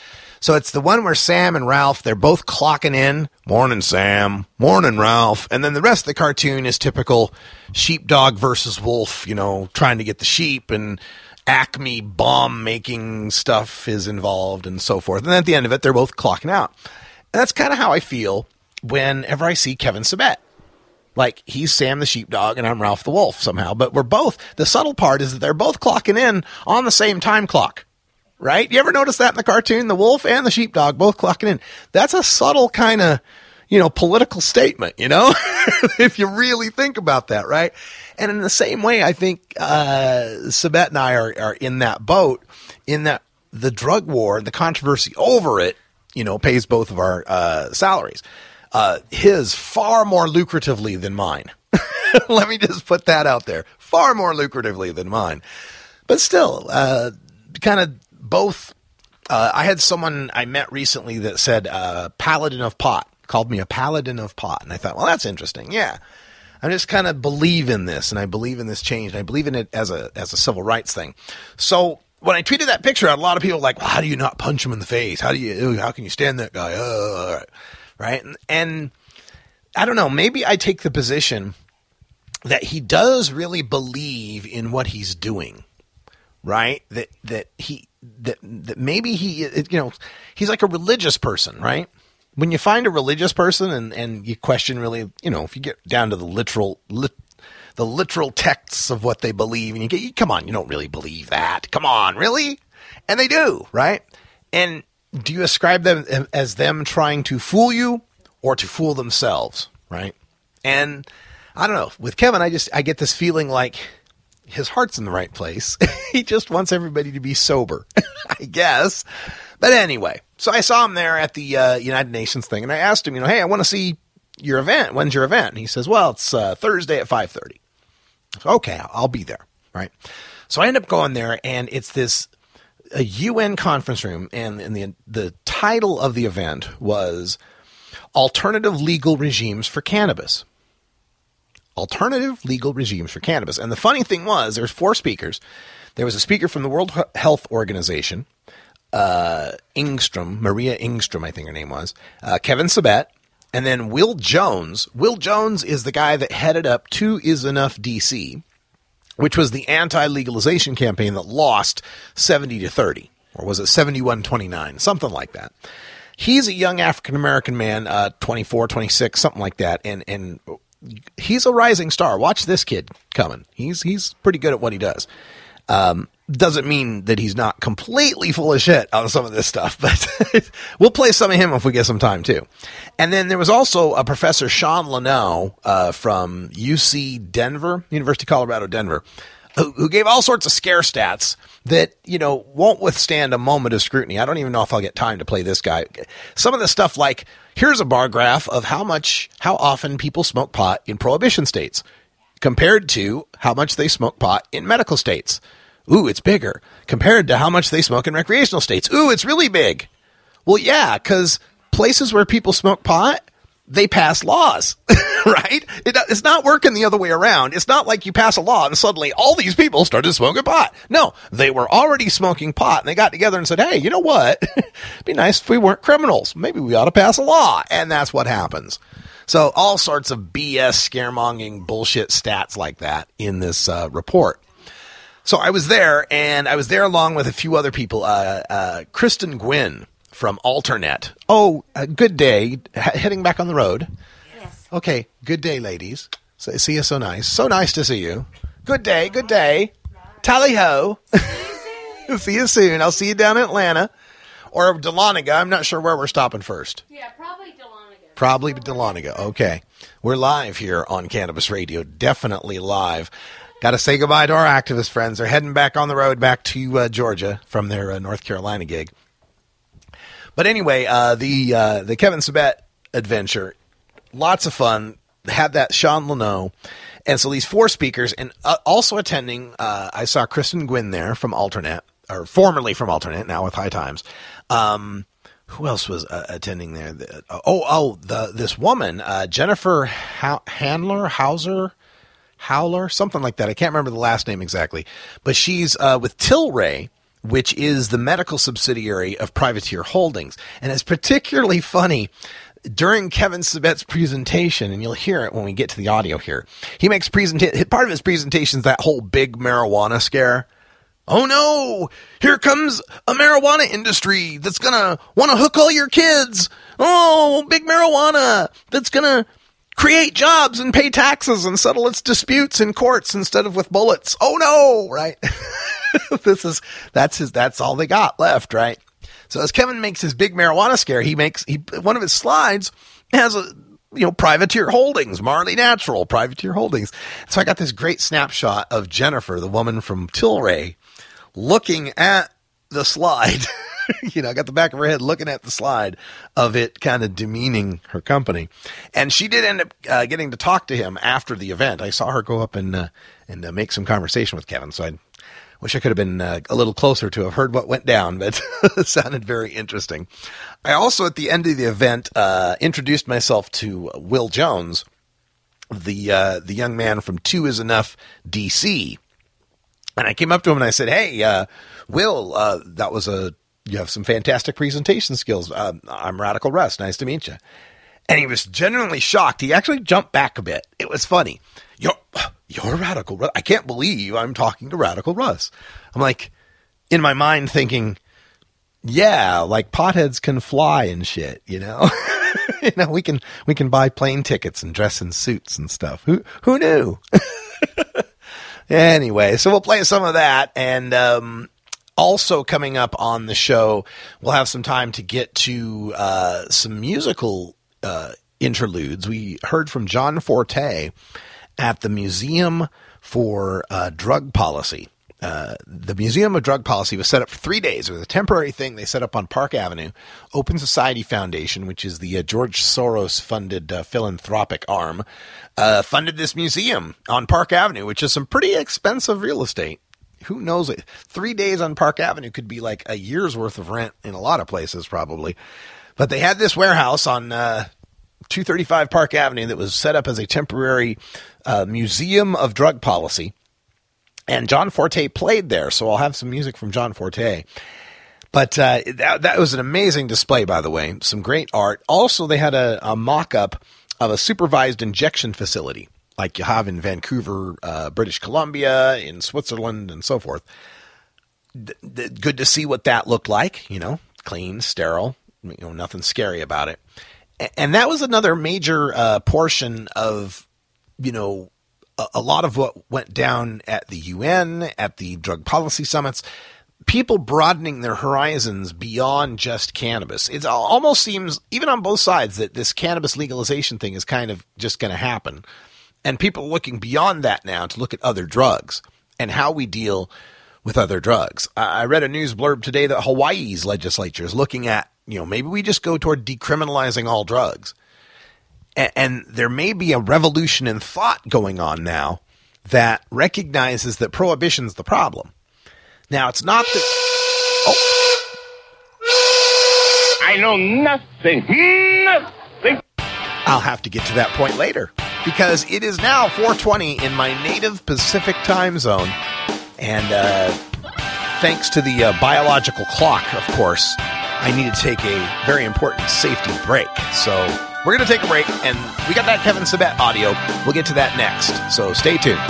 So it's the one where Sam and Ralph, they're both clocking in. Morning, Sam. Morning, Ralph. And then the rest of the cartoon is typical sheepdog versus wolf, you know, trying to get the sheep and Acme bomb making stuff is involved and so forth. And at the end of it, they're both clocking out. And that's kind of how I feel whenever I see Kevin Sabet. Like he's Sam the sheepdog and I'm Ralph the wolf somehow, but we're both, the subtle part is that they're both clocking in on the same time clock right? You ever notice that in the cartoon? The wolf and the sheepdog both clocking in. That's a subtle kind of, you know, political statement, you know, if you really think about that, right? And in the same way, I think, uh, Sabet and I are, are in that boat in that the drug war, and the controversy over it, you know, pays both of our, uh, salaries. Uh, his far more lucratively than mine. Let me just put that out there. Far more lucratively than mine. But still, uh, kind of both. Uh, I had someone I met recently that said uh, "paladin of pot," called me a paladin of pot, and I thought, well, that's interesting. Yeah, I just kind of believe in this, and I believe in this change, and I believe in it as a as a civil rights thing. So when I tweeted that picture out, a lot of people were like, well, "How do you not punch him in the face? How do you? How can you stand that guy?" Uh, right? And, and I don't know. Maybe I take the position that he does really believe in what he's doing right? That that he that that maybe he you know he's like a religious person, right? When you find a religious person and and you question really, you know, if you get down to the literal lit, the literal texts of what they believe, and you get, you, come on, you don't really believe that. Come on, really? And they do, right? And do you ascribe them as them trying to fool you or to fool themselves? right? And I don't know. With Kevin, I just I get this feeling like his heart's in the right place. he just wants everybody to be sober, I guess. But anyway, so I saw him there at the uh, United Nations thing, and I asked him, you know, hey, I want to see your event. When's your event? And he says, well, it's uh, Thursday at five thirty. Okay, I'll be there. Right. So I end up going there, and it's this a UN conference room, and, and the the title of the event was "Alternative Legal Regimes for Cannabis." Alternative legal regimes for cannabis. And the funny thing was, there's four speakers. There was a speaker from the World Health Organization, uh, Ingstrom, Maria Ingstrom, I think her name was, uh, Kevin Sabet, and then Will Jones. Will Jones is the guy that headed up Two Is Enough DC, which was the anti legalization campaign that lost 70 to 30, or was it 71 29, something like that. He's a young African American man, uh, 24, 26, something like that, and, and he's a rising star. Watch this kid coming. He's he's pretty good at what he does. Um, doesn't mean that he's not completely full of shit on some of this stuff, but we'll play some of him if we get some time too. And then there was also a professor Sean Leno uh, from UC Denver, University of Colorado Denver, who, who gave all sorts of scare stats that you know won't withstand a moment of scrutiny. I don't even know if I'll get time to play this guy. Some of the stuff like here's a bar graph of how much, how often people smoke pot in prohibition states compared to how much they smoke pot in medical states. Ooh, it's bigger compared to how much they smoke in recreational states. Ooh, it's really big. Well, yeah, because places where people smoke pot, they pass laws, right? It, it's not working the other way around. It's not like you pass a law and suddenly all these people started smoking pot. No, they were already smoking pot and they got together and said, Hey, you know what? Be nice if we weren't criminals. Maybe we ought to pass a law. And that's what happens. So all sorts of BS scaremongering bullshit stats like that in this uh, report. So I was there and I was there along with a few other people. Uh, uh, Kristen Gwynn from Alternet. Oh, uh, good day. H- heading back on the road. Yes. Okay. Good day, ladies. So, see you so nice. So nice to see you. Good day. Good day. Tally ho. see you soon. I'll see you down in Atlanta or Dahlonega. I'm not sure where we're stopping first. Yeah, probably Dahlonega. Probably Dahlonega. Okay. We're live here on Cannabis Radio. Definitely live. Got to say goodbye to our activist friends. They're heading back on the road back to uh, Georgia from their uh, North Carolina gig. But anyway, uh, the uh, the Kevin Sabet adventure, lots of fun. Had that Sean Leno, and so these four speakers, and uh, also attending. Uh, I saw Kristen Gwynn there from Alternet, or formerly from Alternet, now with High Times. Um, who else was uh, attending there? The, oh, oh, the this woman, uh, Jennifer ha- Handler Hauser. Howler, something like that. I can't remember the last name exactly, but she's with Tilray, which is the medical subsidiary of Privateer Holdings. And it's particularly funny during Kevin Sabet's presentation, and you'll hear it when we get to the audio here. He makes presentation, part of his presentation is that whole big marijuana scare. Oh no! Here comes a marijuana industry that's gonna want to hook all your kids. Oh, big marijuana that's gonna create jobs and pay taxes and settle its disputes in courts instead of with bullets. Oh no, right? this is that's his that's all they got left, right? So as Kevin makes his big marijuana scare, he makes he one of his slides has a you know privateer holdings, Marley Natural, privateer holdings. So I got this great snapshot of Jennifer, the woman from Tilray, looking at the slide. you know, I got the back of her head looking at the slide of it kind of demeaning her company. And she did end up uh, getting to talk to him after the event. I saw her go up and, uh, and uh, make some conversation with Kevin. So I wish I could have been uh, a little closer to have heard what went down, but it sounded very interesting. I also, at the end of the event, uh, introduced myself to Will Jones, the, uh, the young man from Two Is Enough DC. And I came up to him and I said, Hey, Will, that was a you have some fantastic presentation skills. Um, I'm Radical Russ. Nice to meet you. And he was genuinely shocked. He actually jumped back a bit. It was funny. You're, you're Radical Russ. I can't believe I'm talking to Radical Russ. I'm like, in my mind thinking, yeah, like potheads can fly and shit, you know? you know, we can, we can buy plane tickets and dress in suits and stuff. Who, who knew? anyway, so we'll play some of that. And, um, also coming up on the show, we'll have some time to get to uh, some musical uh, interludes, we heard from John Forte at the Museum for uh, Drug Policy. Uh, the Museum of Drug Policy was set up for three days. It was a temporary thing they set up on Park Avenue. Open Society Foundation, which is the uh, George Soros funded uh, philanthropic arm, uh, funded this museum on Park Avenue, which is some pretty expensive real estate. Who knows? Three days on Park Avenue could be like a year's worth of rent in a lot of places, probably. But they had this warehouse on uh, 235 Park Avenue that was set up as a temporary uh, museum of drug policy. And John Forte played there, so I'll have some music from John Forte. But uh, that, that was an amazing display, by the way. Some great art. Also, they had a, a mock up of a supervised injection facility, like you have in Vancouver, uh, British Columbia, in Switzerland, and so forth. D- d- good to see what that looked like, you know, clean, sterile, you know, nothing scary about it. And that was another major uh, portion of, you know, a, a lot of what went down at the UN, at the drug policy summits, people broadening their horizons beyond just cannabis. It almost seems, even on both sides, that this cannabis legalization thing is kind of just going to happen. And people looking beyond that now to look at other drugs and how we deal with other drugs. I I read a news blurb today that Hawaii's legislature is looking at, you know, maybe we just go toward decriminalizing all drugs. A- And there may be a revolution in thought going on now that recognizes that prohibition's the problem. Now, it's not that. I know nothing. Nothing. I'll have to get to that point later because it is now 4:20 in my native Pacific time zone, and uh, thanks to the uh, biological clock, of course, I need to take a very important safety break. So we're going to take a break, and we got that Kevin Sabet audio. We'll get to that next. So stay tuned.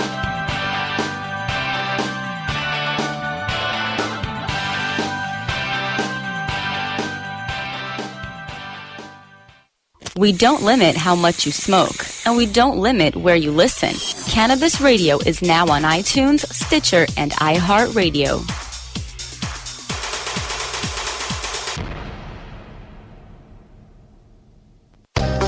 We don't limit how much you smoke, and we don't limit where you listen. Cannabis Radio is now on iTunes, Stitcher, and iHeartRadio.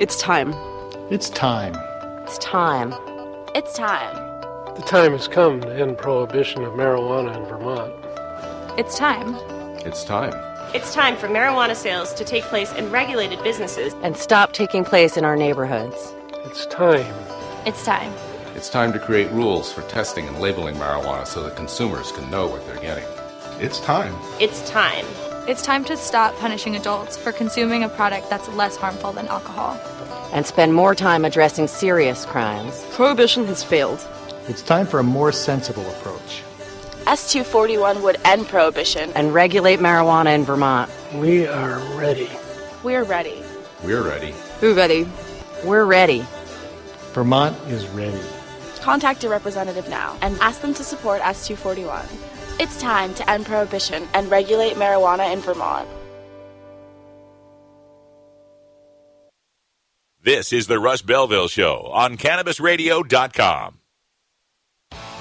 It's time. It's time. It's time. It's time. The time has come to end prohibition of marijuana in Vermont. It's time. It's time. It's time for marijuana sales to take place in regulated businesses. And stop taking place in our neighborhoods. It's time. It's time. It's time to create rules for testing and labeling marijuana so that consumers can know what they're getting. It's time. It's time. It's time to stop punishing adults for consuming a product that's less harmful than alcohol. And spend more time addressing serious crimes. Prohibition has failed. It's time for a more sensible approach. S241 would end prohibition. And regulate marijuana in Vermont. We are ready. We're ready. We're ready. Who ready? We're ready. Vermont is ready. Contact a representative now and ask them to support S241. It's time to end prohibition and regulate marijuana in Vermont. This is the Russ Belville Show on CannabisRadio.com.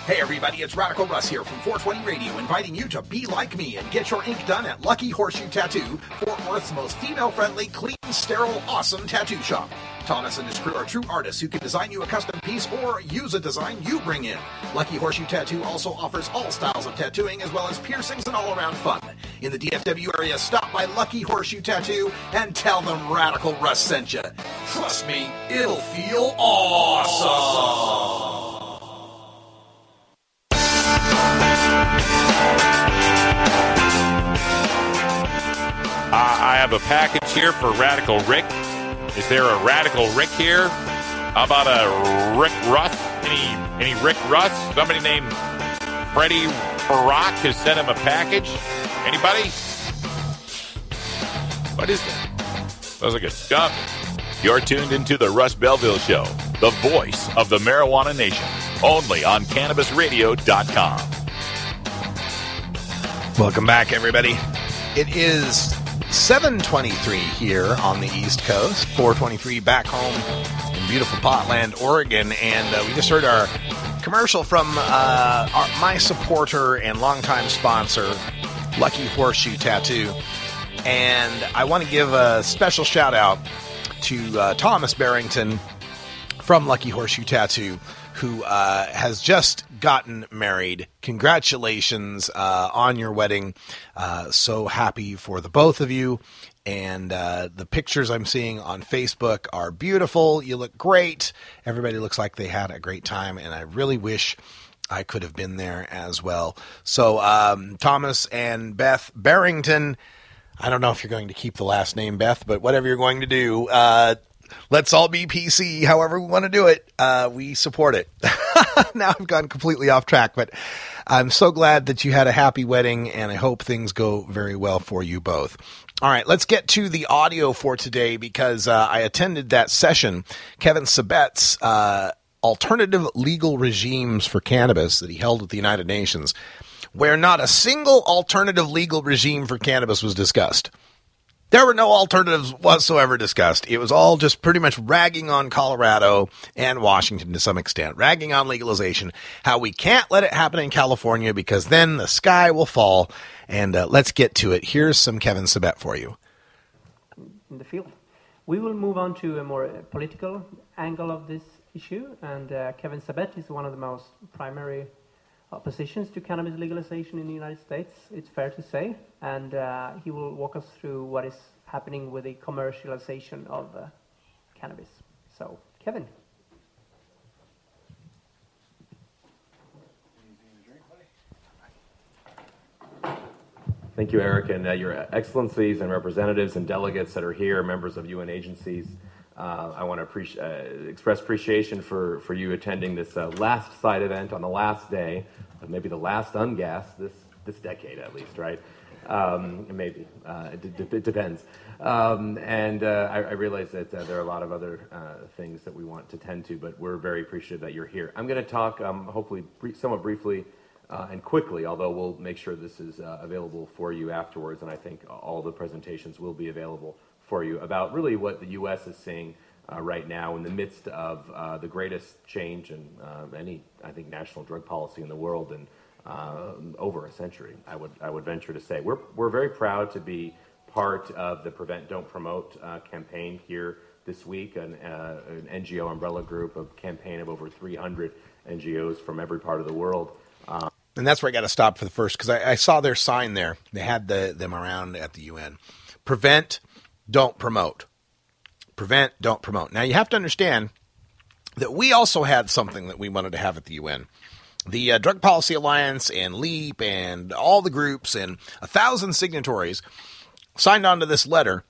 Hey everybody, it's Radical Russ here from 420 Radio, inviting you to be like me and get your ink done at Lucky Horseshoe Tattoo, Fort Worth's most female-friendly, clean, sterile, awesome tattoo shop. Thomas and his crew are true artists who can design you a custom piece or use a design you bring in. Lucky Horseshoe Tattoo also offers all styles of tattooing as well as piercings and all-around fun. In the DFW area, stop by Lucky Horseshoe Tattoo and tell them Radical Russ sent you. Trust me, it'll feel awesome. Uh, I have a package here for Radical Rick. Is there a Radical Rick here? How about a Rick Russ? Any any Rick Russ? Somebody named Freddie Barack has sent him a package. Anybody? What is that? Sounds like a dummy. You're tuned into the Russ Belville Show, the voice of the marijuana nation, only on CannabisRadio.com. Welcome back, everybody. It is 723 here on the East Coast, 423 back home in beautiful Potland, Oregon, and uh, we just heard our commercial from uh, our, my supporter and longtime sponsor, Lucky Horseshoe Tattoo. And I want to give a special shout out to uh, Thomas Barrington from Lucky Horseshoe Tattoo, who uh, has just gotten married. Congratulations uh, on your wedding. Uh, so happy for the both of you. And uh, the pictures I'm seeing on Facebook are beautiful. You look great. Everybody looks like they had a great time. And I really wish I could have been there as well. So, um, Thomas and Beth Barrington. I don't know if you're going to keep the last name Beth, but whatever you're going to do, uh, let's all be PC. However we want to do it, uh, we support it. now I've gone completely off track, but I'm so glad that you had a happy wedding, and I hope things go very well for you both. All right, let's get to the audio for today because uh, I attended that session. Kevin Sabet's uh, alternative legal regimes for cannabis that he held at the United Nations, where not a single alternative legal regime for cannabis was discussed. There were no alternatives whatsoever discussed. It was all just pretty much ragging on Colorado and Washington to some extent, ragging on legalization, how we can't let it happen in California because then the sky will fall. And uh, let's get to it. Here's some Kevin Sabet for you. in the field. We will move on to a more uh, political angle of this issue, and uh, Kevin Sabet is one of the most primary oppositions to cannabis legalization in the United States, it's fair to say, and uh, he will walk us through what is happening with the commercialization of uh, cannabis. So, Kevin. Thank you, Eric, and uh, your excellencies and representatives and delegates that are here, members of UN agencies. Uh, I want to appreci- uh, express appreciation for, for you attending this uh, last side event on the last day, uh, maybe the last UNGASS this, this decade at least, right? Um, maybe. Uh, it, d- it depends. Um, and uh, I, I realize that there are a lot of other things that we want to tend to, but we're very appreciative that you're here. I'm going to talk, um, hopefully, br- somewhat briefly uh, and quickly, although we'll make sure this is uh, available for you afterwards, and I think all the presentations will be available for you about really what the U.S. is seeing uh, right now in the midst of uh, the greatest change in uh, any, I think, national drug policy in the world in uh, over a century. I would I would venture to say we're we're very proud to be part of the Prevent Don't Promote uh, campaign here this week, an, uh, an NGO umbrella group, a campaign of over 300 NGOs from every part of the world. Uh, And that's where I got to stop for the first because I, I saw their sign there. They had the, them around at the UN. Prevent, don't promote. Prevent, don't promote. Now you have to understand that we also had something that we wanted to have at the UN. The uh, Drug Policy Alliance and LEAP and all the groups and a thousand signatories signed on to this letter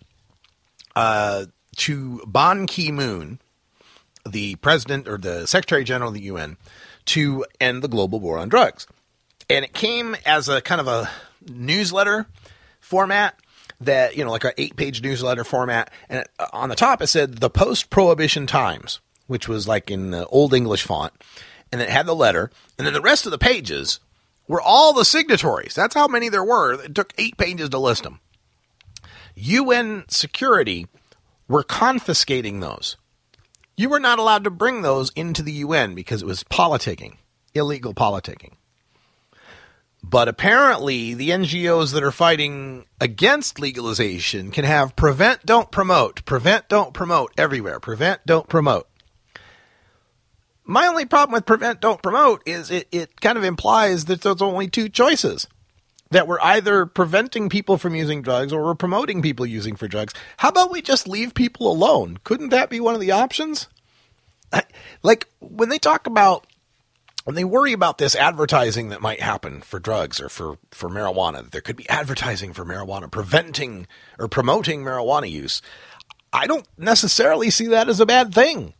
uh, to Ban Ki-moon, the president or the Secretary General of the UN, to end the global war on drugs. And it came as a kind of a newsletter format that, you know, like an eight page newsletter format. And it, uh, on the top it said the post prohibition times, which was like in the old English font. And it had the letter. And then the rest of the pages were all the signatories. That's how many there were. It took eight pages to list them. UN security were confiscating those. You were not allowed to bring those into the UN because it was politicking, illegal politicking. But apparently, the NGOs that are fighting against legalization can have prevent, don't promote, prevent, don't promote everywhere, prevent, don't promote. My only problem with prevent, don't promote is it, it kind of implies that there's only two choices that we're either preventing people from using drugs or we're promoting people using for drugs. How about we just leave people alone? Couldn't that be one of the options? Like when they talk about when they worry about this advertising that might happen for drugs or for, for marijuana, there could be advertising for marijuana preventing or promoting marijuana use. I don't necessarily see that as a bad thing,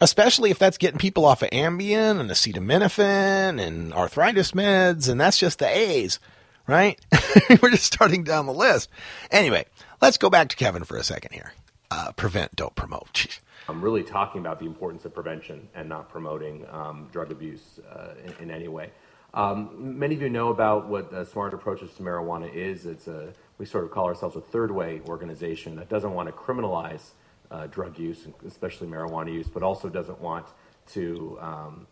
especially if that's getting people off of Ambien and acetaminophen and arthritis meds, and that's just the A's, right? We're just starting down the list. Anyway, let's go back to Kevin for a second here. uh, prevent, don't promote. I'm really talking about the importance of prevention and not promoting um, drug abuse uh, in, in, any way. Um, many of you know about what uh, Smart Approaches to Marijuana is. It's a we sort of call ourselves a third way organization that doesn't want to criminalize uh, drug use, especially marijuana use, but also doesn't want to um,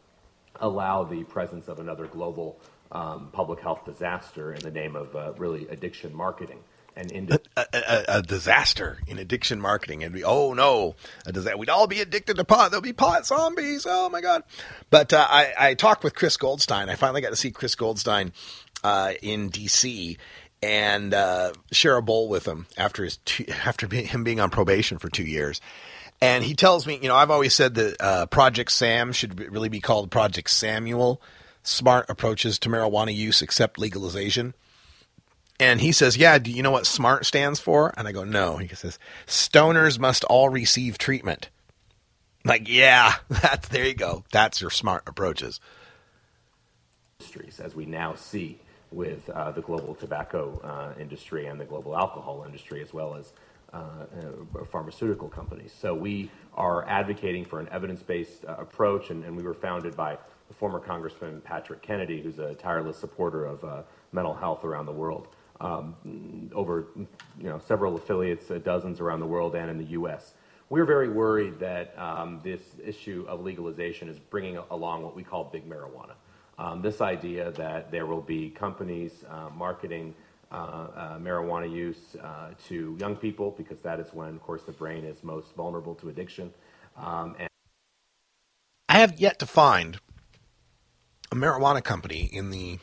allow the presence of another global um, public health disaster in the name of uh, really addiction marketing. And into- a, a, a, disaster in addiction marketing, and we oh no, a disaster. we'd all be addicted to pot. There'll be pot zombies. Oh my god! But uh, I, I talked with Chris Goldstein. I finally got to see Chris Goldstein uh, in D.C and uh, share a bowl with him after his two, after being, him being on probation for two years. And he tells me, you know, I've always said that uh, Project Sam should really be called Project Samuel. Smart approaches to marijuana use, except legalization. And he says, "Yeah, do you know what SMART stands for?" And I go, "No." He says, "Stoners must all receive treatment." Like, yeah, that's there you go. That's your smart approaches. As we now see with uh, the global tobacco uh, industry and the global alcohol industry, as well as uh, uh pharmaceutical companies. So we are advocating for an evidence-based uh, approach, and, and, we were founded by former Congressman Patrick Kennedy, who's a tireless supporter of uh, mental health around the world. Um, over you know several affiliates, dozens around the world and in the U.S. We're very worried that um, this issue of legalization is bringing along what we call big marijuana. Um, this idea that there will be companies uh, marketing uh, uh, marijuana use uh, to young people because that is when, of course, the brain is most vulnerable to addiction. Um, and I have yet to find a marijuana company in the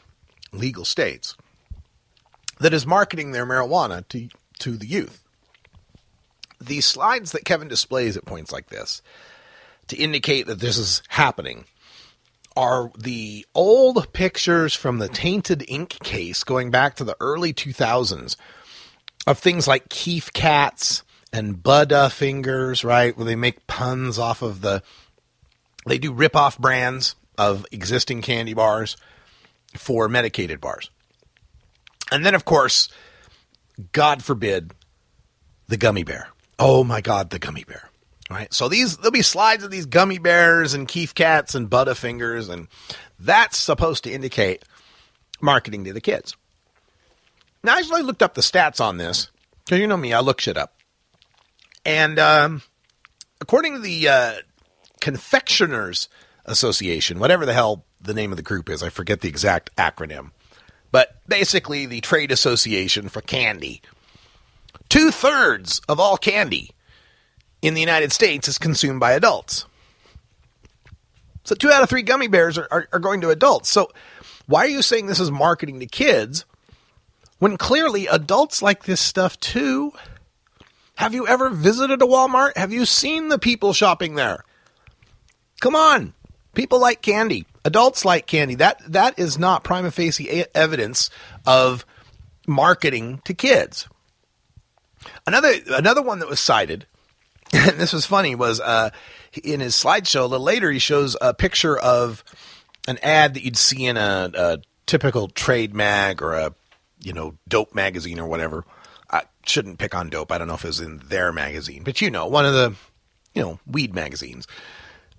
legal states that is marketing their marijuana to to the youth. The slides that Kevin displays at points like this to indicate that this is happening are the old pictures from the tainted ink case going back to the early 2000s of things like Keef cats and Buddha fingers, right? Where they make puns off of the, they do rip off brands of existing candy bars for medicated bars. And then, of course, God forbid, the gummy bear. Oh my God, the gummy bear. Right. So these there'll be slides of these gummy bears and Keef cats and Butterfingers, and that's supposed to indicate marketing to the kids. Now I actually looked up the stats on this because you know me, I look shit up, and um, according to the uh, Confectioners Association, whatever the hell the name of the group is, I forget the exact acronym, but basically the trade association for candy. Two thirds of all candy in the United States is consumed by adults. So two out of three gummy bears are, are, are, going to adults. So why are you saying this is marketing to kids when clearly adults like this stuff too? Have you ever visited a Walmart? Have you seen the people shopping there? Come on. People like candy. Adults like candy. That that is not prima facie evidence of marketing to kids. Another another one that was cited and this was funny was uh, in his slideshow a little later he shows a picture of an ad that you'd see in a, a typical trade mag or a you know dope magazine or whatever. I shouldn't pick on dope. I don't know if it was in their magazine, but you know one of the you know weed magazines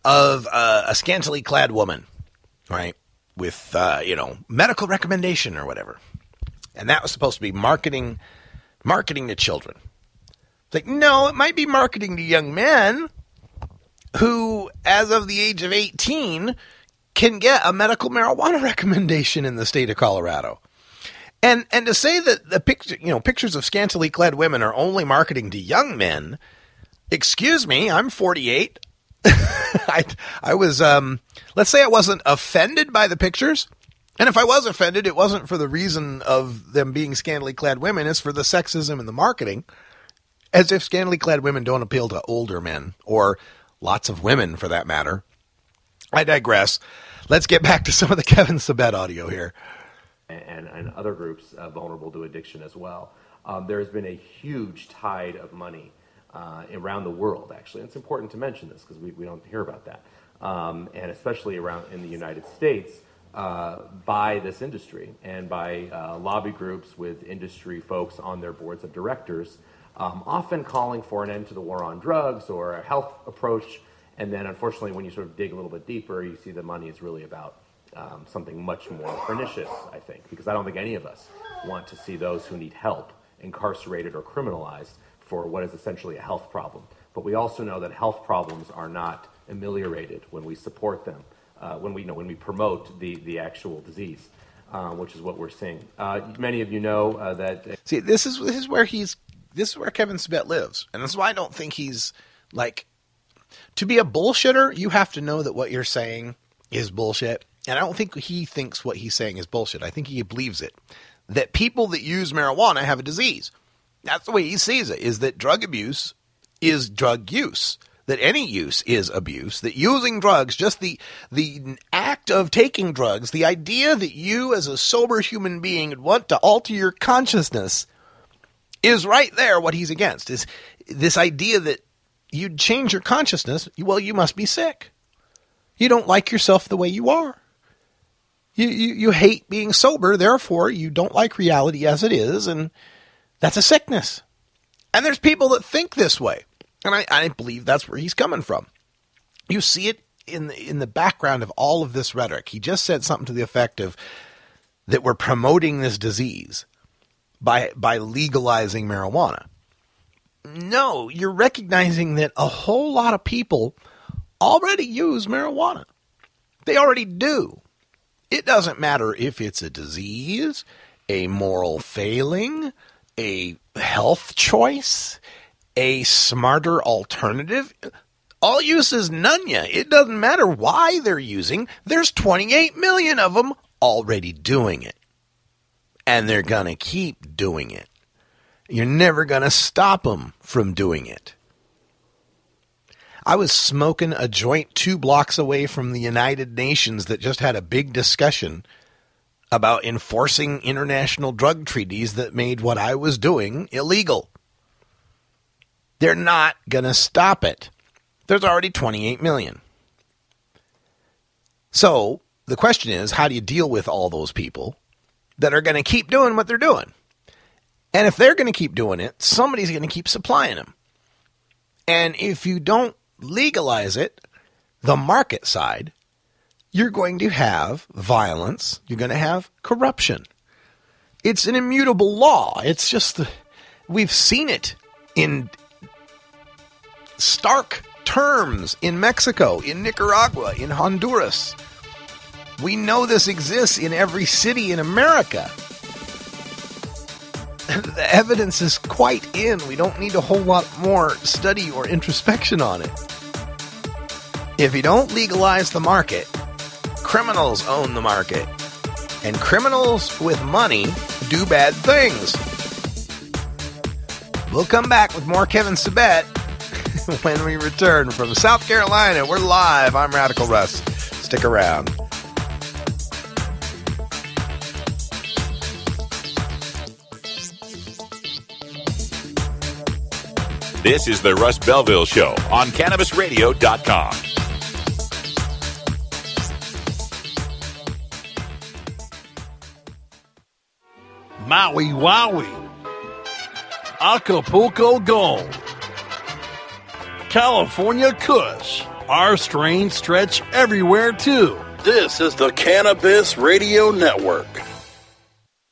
of uh, a scantily clad woman, right, with uh, you know medical recommendation or whatever, and that was supposed to be marketing marketing to children. It's like, no, it might be marketing to young men who, as of the age of 18, can get a medical marijuana recommendation in the state of Colorado. And and to say that the picture, you know, pictures of scantily clad women are only marketing to young men, excuse me, I'm 48. I I was um let's say I wasn't offended by the pictures. And if I was offended, it wasn't for the reason of them being scantily clad women, it's for the sexism in the marketing as if scantily clad women don't appeal to older men, or lots of women for that matter. I digress. Let's get back to some of the Kevin Sabet audio here. And, and other groups uh, vulnerable to addiction as well. Um, there has been a huge tide of money uh, around the world, actually. And it's important to mention this because we, we don't hear about that. Um, and especially around in the United States, uh, by this industry and by uh, lobby groups with industry folks on their boards of directors um, often calling for an end to the war on drugs or a health approach. And then, unfortunately, when you sort of dig a little bit deeper, you see the money is really about um, something much more pernicious, I think, because I don't think any of us want to see those who need help incarcerated or criminalized for what is essentially a health problem. But we also know that health problems are not ameliorated when we support them, uh, when we you know when we promote the the actual disease, uh, which is what we're seeing. Uh, many of you know uh, that. See, this is this is where he's this is where Kevin Sabet lives, and that's why I don't think he's like to be a bullshitter. You have to know that what you're saying is bullshit, and I don't think he thinks what he's saying is bullshit. I think he believes it that people that use marijuana have a disease. That's the way he sees it. Is that drug abuse is drug use that any use is abuse, that using drugs, just the the act of taking drugs, the idea that you as a sober human being would want to alter your consciousness is right there what he's against. Is this idea that you'd change your consciousness, well you must be sick. You don't like yourself the way you are. You, you, you hate being sober, therefore you don't like reality as it is, and that's a sickness. And there's people that think this way. And I, I believe that's where he's coming from. You see it in the, in the background of all of this rhetoric. He just said something to the effect of that we're promoting this disease by by legalizing marijuana. No, you're recognizing that a whole lot of people already use marijuana. They already do. It doesn't matter if it's a disease, a moral failing, a health choice, a smarter alternative. All use is none. It doesn't matter why they're using. There's 28 million of them already doing it. And they're going to keep doing it. You're never going to stop them from doing it. I was smoking a joint two blocks away from the United Nations that just had a big discussion about enforcing international drug treaties that made what I was doing illegal. They're not going to stop it. There's already 28 million. So the question is how do you deal with all those people that are going to keep doing what they're doing? And if they're going to keep doing it, somebody's going to keep supplying them. And if you don't legalize it, the market side, you're going to have violence, you're going to have corruption. It's an immutable law. It's just the, we've seen it in stark terms in Mexico, in Nicaragua, in Honduras. We know this exists in every city in America. the evidence is quite in. We don't need a whole lot more study or introspection on it. If you don't legalize the market, criminals own the market. And criminals with money do bad things. We'll come back with more Kevin Sabet when we return from South Carolina. We're live. I'm Radical Russ. Stick around. This is the Russ Belville Show on CannabisRadio.com. Maui Wowie, Acapulco Gold, California Kush. Our strains stretch everywhere too. This is the Cannabis Radio Network.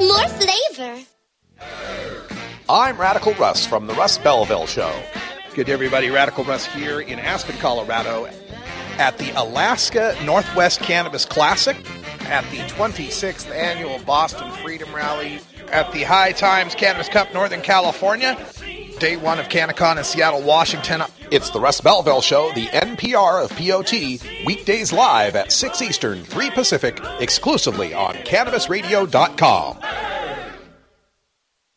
more flavor. I'm Radical Russ from the Russ Belville Show. Good day, everybody. Radical Russ here in Aspen, Colorado at the Alaska Northwest Cannabis Classic, at the 26th Annual Boston Freedom Rally, at the High Times Cannabis Cup Northern California, day one of CannaCon in Seattle, Washington. It's the Russ Belville Show, the NPR of POT, weekdays live at 6 Eastern, 3 Pacific, exclusively on CannabisRadio.com.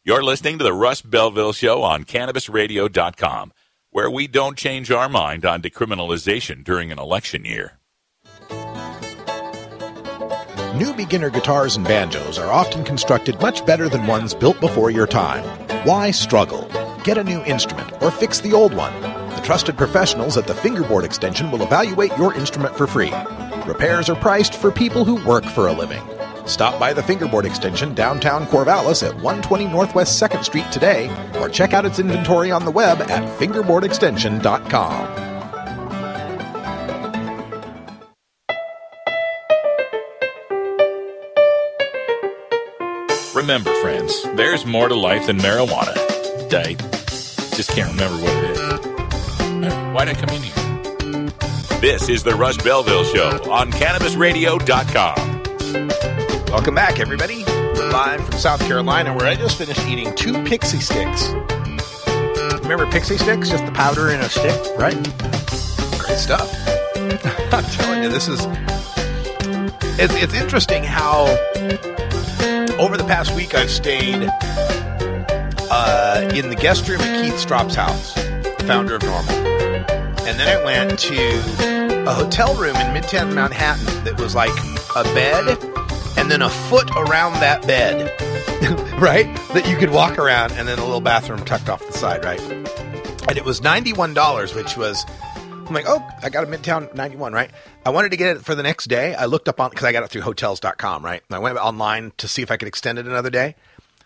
You're listening to the Russ Belville Show on CannabisRadio.com, where we don't change our mind on decriminalization during an election year. New beginner guitars and banjos are often constructed much better than ones built before your time. Why struggle? Get a new instrument or fix the old one. The trusted professionals at the Fingerboard Extension will evaluate your instrument for free. Repairs are priced for people who work for a living. Stop by the Fingerboard Extension downtown Corvallis at 120 Northwest 2nd Street today or check out its inventory on the web at fingerboardextension.com. Remember, friends, there's more to life than marijuana. I just can't remember what it is. Why'd I come in here? This is the Russ Belville Show on CannabisRadio.com. Welcome back, everybody. We're live from South Carolina, where I just finished eating two pixie sticks. Remember pixie sticks? Just the powder in a stick, right? Great stuff. I'm telling you, this is. It's, it's interesting how over the past week I've stayed uh, in the guest room at Keith Stroup's house, founder of NORML. And then I went to a hotel room in Midtown Manhattan that was like a bed and then a foot around that bed, right? That you could walk around and then a little bathroom tucked off the side, right? And it was $91, which was, I'm like, oh, I got a Midtown 91, right? I wanted to get it for the next day. I looked up on, because I got it through hotels.com, right? And I went online to see if I could extend it another day.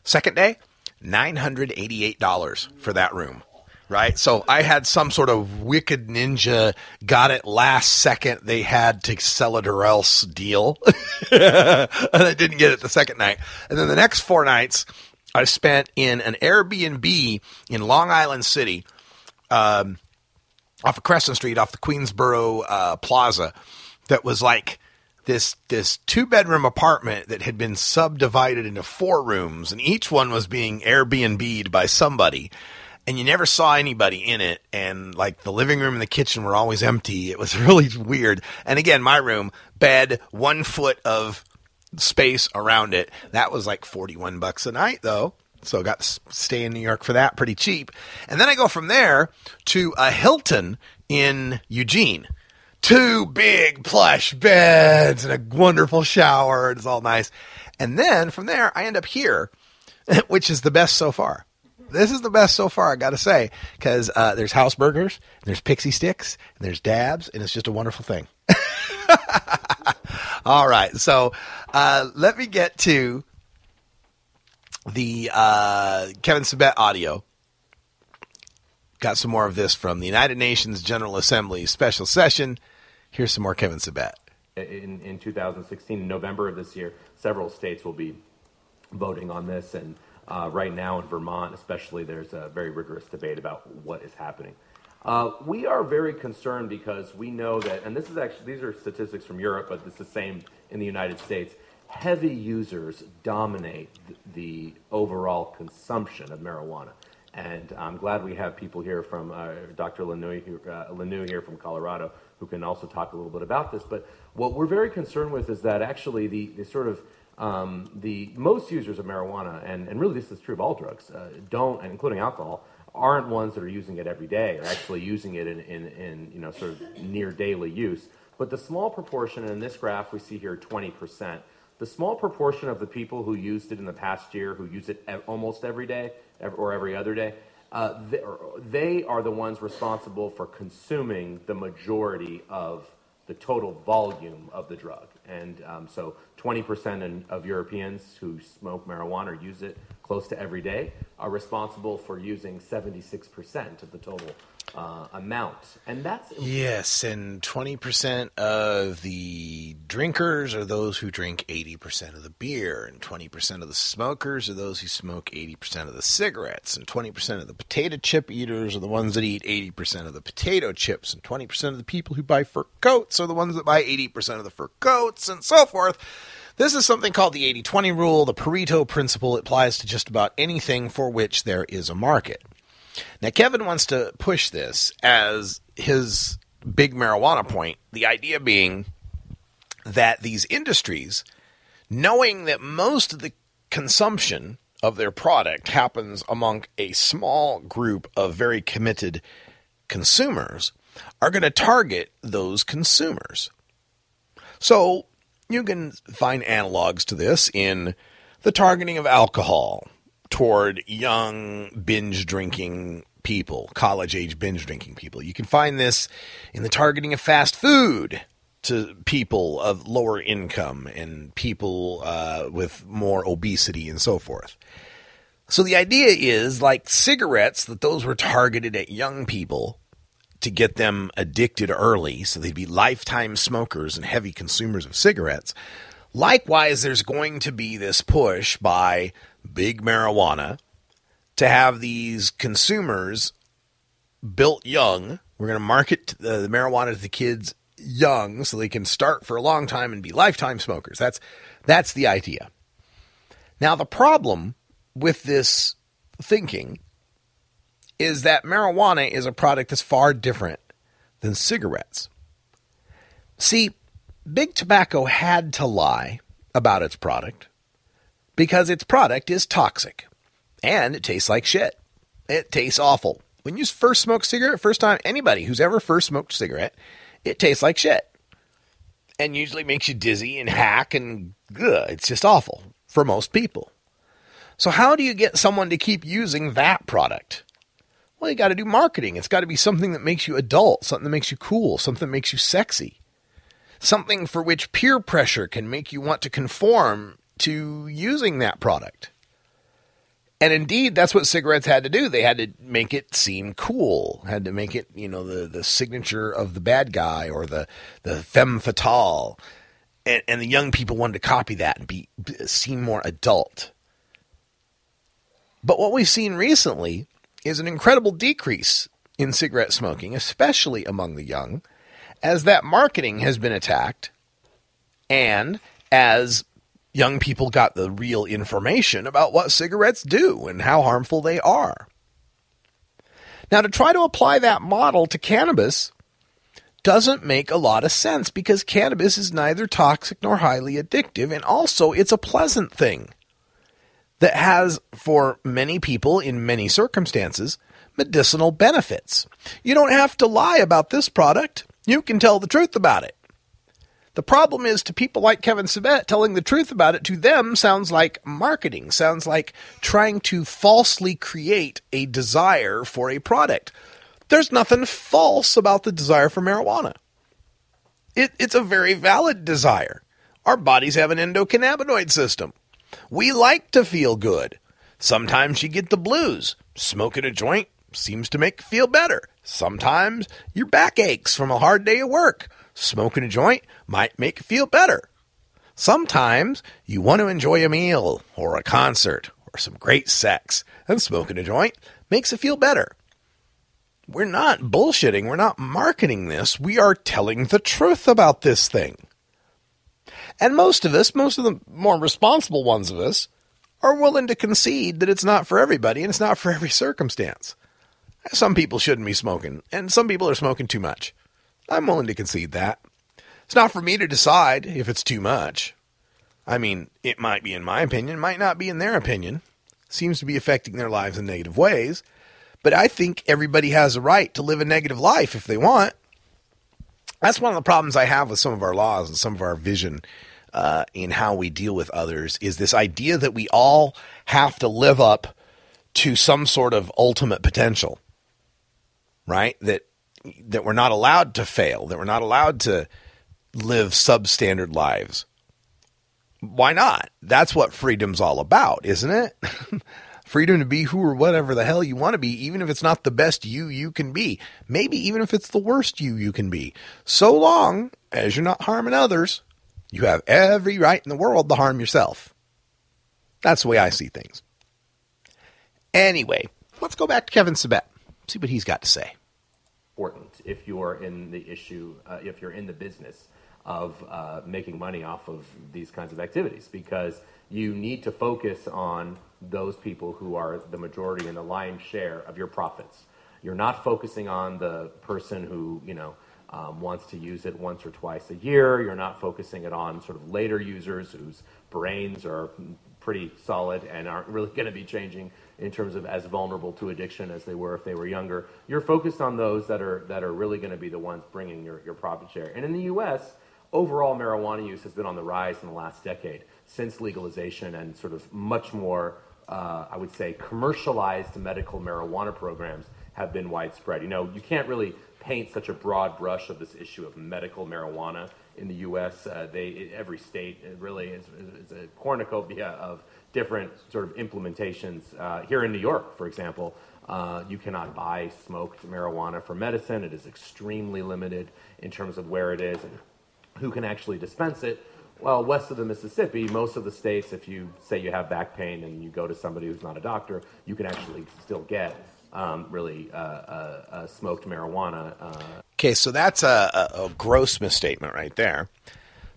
Second day, $988 for that room right? So I had some sort of wicked ninja, got it last second. They had to sell it or else deal. and I didn't get it the second night. And then the next four nights I spent in an Airbnb in Long Island City, um, off of Crescent Street, off the Queensboro uh, Plaza, that was like this this two bedroom apartment that had been subdivided into four rooms, and each one was being Airbnb'd by somebody and you never saw anybody in it and like the living room and the kitchen were always empty. It was really weird. And again my room bed one foot of space around it. That was like 41 bucks a night though. So I got to stay in new york for that pretty cheap. And then i go from there to a hilton in eugene two big plush beds and a wonderful shower it's all nice and then from there i end up here which is the best so far this is the best so far, I got to say, because uh, there's house burgers, there's pixie sticks, and there's dabs, and it's just a wonderful thing. All right, so uh, let me get to the uh, Kevin Sabet audio. Got some more of this from the United Nations General Assembly special session. Here's some more Kevin Sabet. In, in 2016, in November of this year, several states will be voting on this, and uh, right now in Vermont, especially, there's a very rigorous debate about what is happening. Uh, we are very concerned because we know that, and this is actually these are statistics from Europe, but it's the same in the United States. Heavy users dominate the overall consumption of marijuana, and I'm glad we have people here from uh, Dr. Lanoue, uh, here from Colorado who can also talk a little bit about this. But what we're very concerned with is that actually the, the sort of um, the most users of marijuana, and, and really this is true of all drugs, uh, don't, including alcohol, aren't ones that are using it every day or actually using it in, in, in, you know sort of near daily use. But the small proportion, and in this graph we see here 20%, the small proportion of the people who used it in the past year, who use it almost every day or every other day, uh, they, are the ones responsible for consuming the majority of the total volume of the drug. And um, so 20% of Europeans who smoke marijuana or use it close to every day are responsible for using 76% of the total uh, amount. And that's. Yes, and 20% of the drinkers are those who drink 80% of the beer, and 20% of the smokers are those who smoke 80% of the cigarettes, and 20% of the potato chip eaters are the ones that eat 80% of the potato chips, and 20% of the people who buy fur coats are the ones that buy 80% of the fur coats, and so forth. This is something called the 80 20 rule, the Pareto principle. It applies to just about anything for which there is a market. Now, Kevin wants to push this as his big marijuana point, the idea being that these industries, knowing that most of the consumption of their product happens among a small group of very committed consumers are going to target those consumers. So you can find analogs to this in the targeting of alcohol toward young binge drinking people, college age binge drinking people. You can find this in the targeting of fast food to people of lower income and people uh, with more obesity and so forth. So the idea is like cigarettes, that those were targeted at young people to get them addicted early so they'd be lifetime smokers and heavy consumers of cigarettes. Likewise, there's going to be this push by big marijuana to have these consumers built young. We're going to market the, uh, the marijuana to the kids young so they can start for a long time and be lifetime smokers. That's that's the idea. Now the problem with this thinking is that marijuana is a product that's far different than cigarettes. See, Big Tobacco had to lie about its product because its product is toxic and it tastes like shit. It tastes awful. When you first smoke cigarette, first time anybody who's ever first smoked cigarette, it tastes like shit. And usually makes you dizzy and hack and ugh, it's just awful for most people. So how do you get someone to keep using that product? Well, you got to do marketing. It's got to be something that makes you adult, something that makes you cool, something that makes you sexy. Something for which peer pressure can make you want to conform to using that product. And indeed, that's what cigarettes had to do. They had to make it seem cool, had to make it, you know, the, the signature of the bad guy or the, the femme fatale. And, and the young people wanted to copy that and be seem more adult. But what we've seen recently is an incredible decrease in cigarette smoking, especially among the young, as that marketing has been attacked and as young people got the real information about what cigarettes do and how harmful they are. Now, to try to apply that model to cannabis doesn't make a lot of sense because cannabis is neither toxic nor highly addictive, and also it's a pleasant thing that has, for many people in many circumstances, medicinal benefits. You don't have to lie about this product, you can tell the truth about it. The problem is to people like Kevin Sabet, telling the truth about it to them sounds like marketing, sounds like trying to falsely create a desire for a product. There's nothing false about the desire for marijuana. It, it's a very valid desire. Our bodies have an endocannabinoid system. We like to feel good. Sometimes you get the blues. Smoking a joint seems to make you feel better. Sometimes your back aches from a hard day of work. Smoking a joint might make you feel better. Sometimes you want to enjoy a meal or a concert or some great sex, and smoking a joint makes it feel better. We're not bullshitting. We're not marketing this. We are telling the truth about this thing. And most of us, most of the more responsible ones of us, are willing to concede that it's not for everybody and it's not for every circumstance. Some people shouldn't be smoking, and some people are smoking too much. I'm willing to concede that. It's not for me to decide if it's too much. I mean, it might be in my opinion, might not be in their opinion. Seems to be affecting their lives in negative ways. But I think everybody has a right to live a negative life if they want. That's one of the problems I have with some of our laws and some of our vision uh, in how we deal with others is this idea that we all have to live up to some sort of ultimate potential, right? That that we're not allowed to fail, that we're not allowed to live substandard lives. Why not? That's what freedom's all about, isn't it? Freedom to be who or whatever the hell you want to be, even if it's not the best you you can be. Maybe even if it's the worst you you can be. So long as you're not harming others, you have every right in the world to harm yourself. That's the way I see things. Anyway, let's go back to Kevin Sabet. See what he's got to say important if you're in the issue, uh, if you're in the business of uh, making money off of these kinds of activities, because you need to focus on those people who are the majority and the lion's share of your profits. You're not focusing on the person who, you know, um, wants to use it once or twice a year. You're not focusing it on sort of later users whose brains are pretty solid and aren't really going to be changing in terms of as vulnerable to addiction as they were if they were younger. You're focused on those that are that are really going to be the ones bringing your, your profit share. And in the U.S., overall marijuana use has been on the rise in the last decade since legalization and sort of much more, uh, I would say, commercialized medical marijuana programs have been widespread. You know, you can't really paint such a broad brush of this issue of medical marijuana in the U.S. Uh, they every state really is, is, a cornucopia of different sort of implementations. Uh, here in New York, for example, uh, you cannot buy smoked marijuana for medicine. It is extremely limited in terms of where it is and who can actually dispense it. Well, west of the Mississippi, most of the states, if you say you have back pain and you go to somebody who's not a doctor, you can actually still get um, really uh, uh, uh, smoked marijuana. Okay, so that's a, a, a, gross misstatement right there.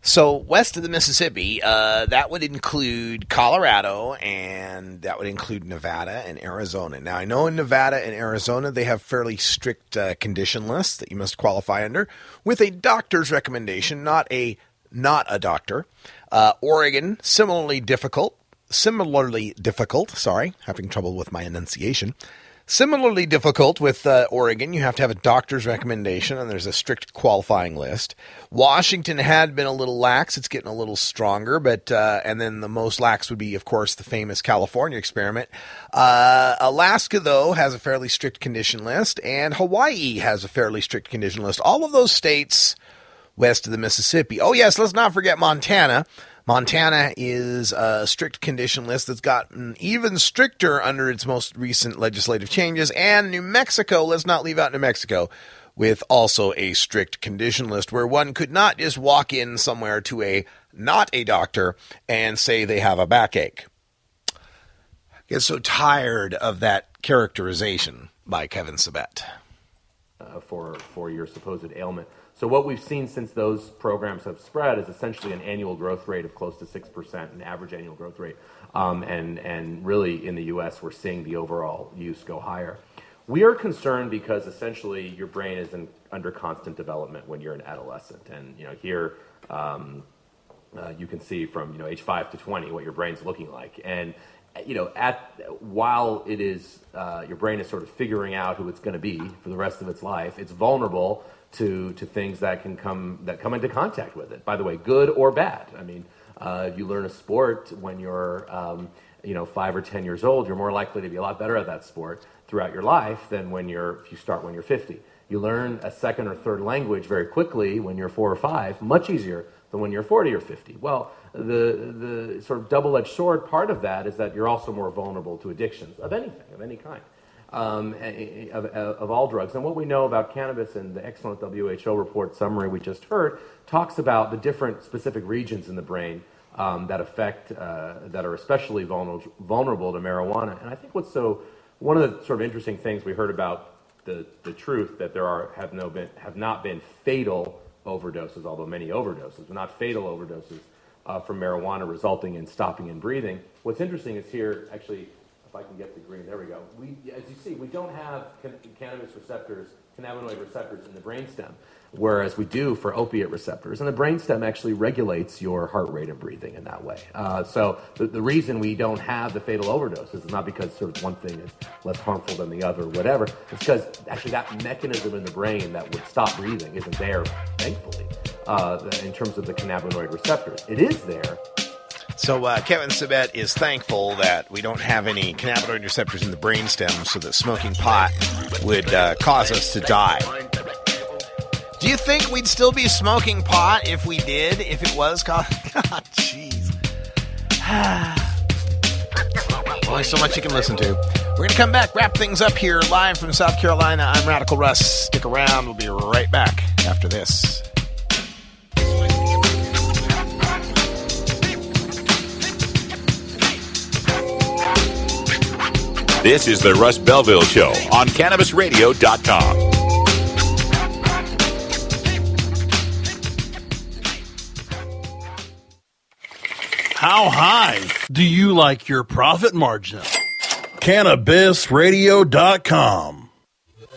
So west of the Mississippi, uh, that would include Colorado and that would include Nevada and Arizona. Now I know in Nevada and Arizona they have fairly strict uh, condition lists that you must qualify under with a doctor's recommendation, not a not a doctor. Uh, Oregon similarly difficult, similarly difficult. Sorry, having trouble with my enunciation. Similarly difficult with uh, Oregon, you have to have a doctor's recommendation, and there's a strict qualifying list. Washington had been a little lax; it's getting a little stronger, but uh, and then the most lax would be, of course, the famous California experiment. Uh, Alaska, though, has a fairly strict condition list, and Hawaii has a fairly strict condition list. All of those states west of the Mississippi. Oh yes, let's not forget Montana. Montana is a strict condition list that's gotten even stricter under its most recent legislative changes. And New Mexico, let's not leave out New Mexico, with also a strict condition list where one could not just walk in somewhere to a not a doctor and say they have a backache. I get so tired of that characterization by Kevin Sabet. Uh, for, for your supposed ailment. So what we've seen since those programs have spread is essentially an annual growth rate of close to 6%, an average annual growth rate. Um, and, and really in the US, we're seeing the overall use go higher. We are concerned because essentially your brain is in, under constant development when you're an adolescent. And you know, here um, uh, you can see from you know, age 5 to 20 what your brain's looking like. And you know, at while it is uh, your brain is sort of figuring out who it's going to be for the rest of its life, it's vulnerable to, to things that can come that come into contact with it. By the way, good or bad. I mean, uh, you learn a sport when you're um, you know five or ten years old. You're more likely to be a lot better at that sport throughout your life than when you're if you start when you're 50. You learn a second or third language very quickly when you're four or five, much easier than when you're 40 or 50. Well, the the sort of double-edged sword part of that is that you're also more vulnerable to addictions of anything, of any kind um, of, of, all drugs. And what we know about cannabis and the excellent WHO report summary we just heard talks about the different specific regions in the brain um, that affect, uh, that are especially vulnerable, vulnerable to marijuana. And I think what's so, one of the sort of interesting things we heard about the, the truth that there are, have, no been, have not been fatal overdoses, although many overdoses, but not fatal overdoses uh, from marijuana resulting in stopping and breathing. What's interesting is here, actually, if I can get the green, there we go. We, as you see, we don't have can- cannabis receptors, cannabinoid receptors in the brainstem, whereas we do for opiate receptors. And the brainstem actually regulates your heart rate and breathing in that way. Uh, so the, the reason we don't have the fatal overdoses is not because sort of one thing is less harmful than the other, whatever. It's because actually that mechanism in the brain that would stop breathing isn't there, thankfully, uh, in terms of the cannabinoid receptors. It is there, so uh, Kevin Sabet is thankful that we don't have any cannabinoid receptors in the brainstem, so that smoking pot would uh, cause us to die. Do you think we'd still be smoking pot if we did? If it was cause? Jeez. Only so much you can listen to. We're going to come back, wrap things up here live from South Carolina. I'm Radical Russ. Stick around. We'll be right back after this. This is the Russ Belville Show on CannabisRadio.com. How high do you like your profit margin? CannabisRadio.com.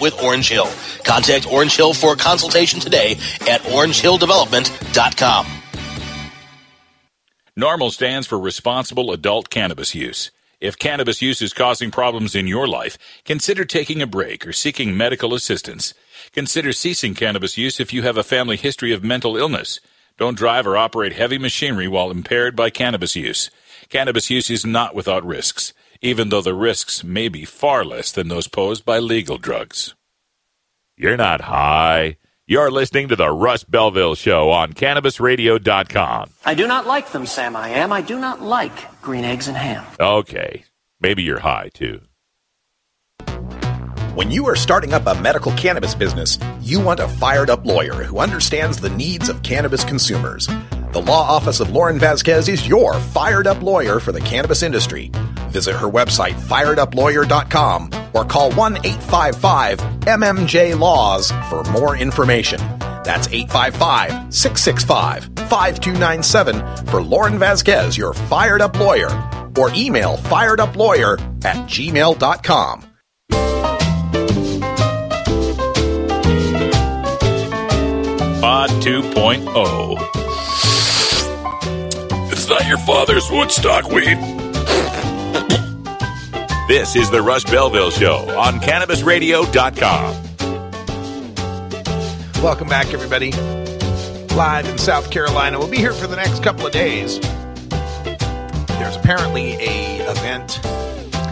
with Orange Hill. Contact Orange Hill for a consultation today at orangehilldevelopment.com. NORML stands for responsible adult cannabis use. If cannabis use is causing problems in your life, consider taking a break or seeking medical assistance. Consider ceasing cannabis use if you have a family history of mental illness. Don't drive or operate heavy machinery while impaired by cannabis use. Cannabis use is not without risks, even though the risks may be far less than those posed by legal drugs. You're not high. You're listening to the Russ Belville Show on CannabisRadio.com. I do not like them, Sam. I am. I do not like green eggs and ham. Okay, maybe you're high too. When you are starting up a medical cannabis business, you want a fired up lawyer who understands the needs of cannabis consumers. The law office of Lauren Vasquez is your fired up lawyer for the cannabis industry. Visit her website, fireduplawyer.com, or call 1 855 MMJ Laws for more information. That's 855 665 5297 for Lauren Vasquez, your fired up lawyer, or email firedupLawyer at gmail.com. Pod 2.0. Not your father's Woodstock weed. This is the Russ Belville Show on CannabisRadio.com. Welcome back, everybody. Live in South Carolina. We'll be here for the next couple of days. There's apparently a event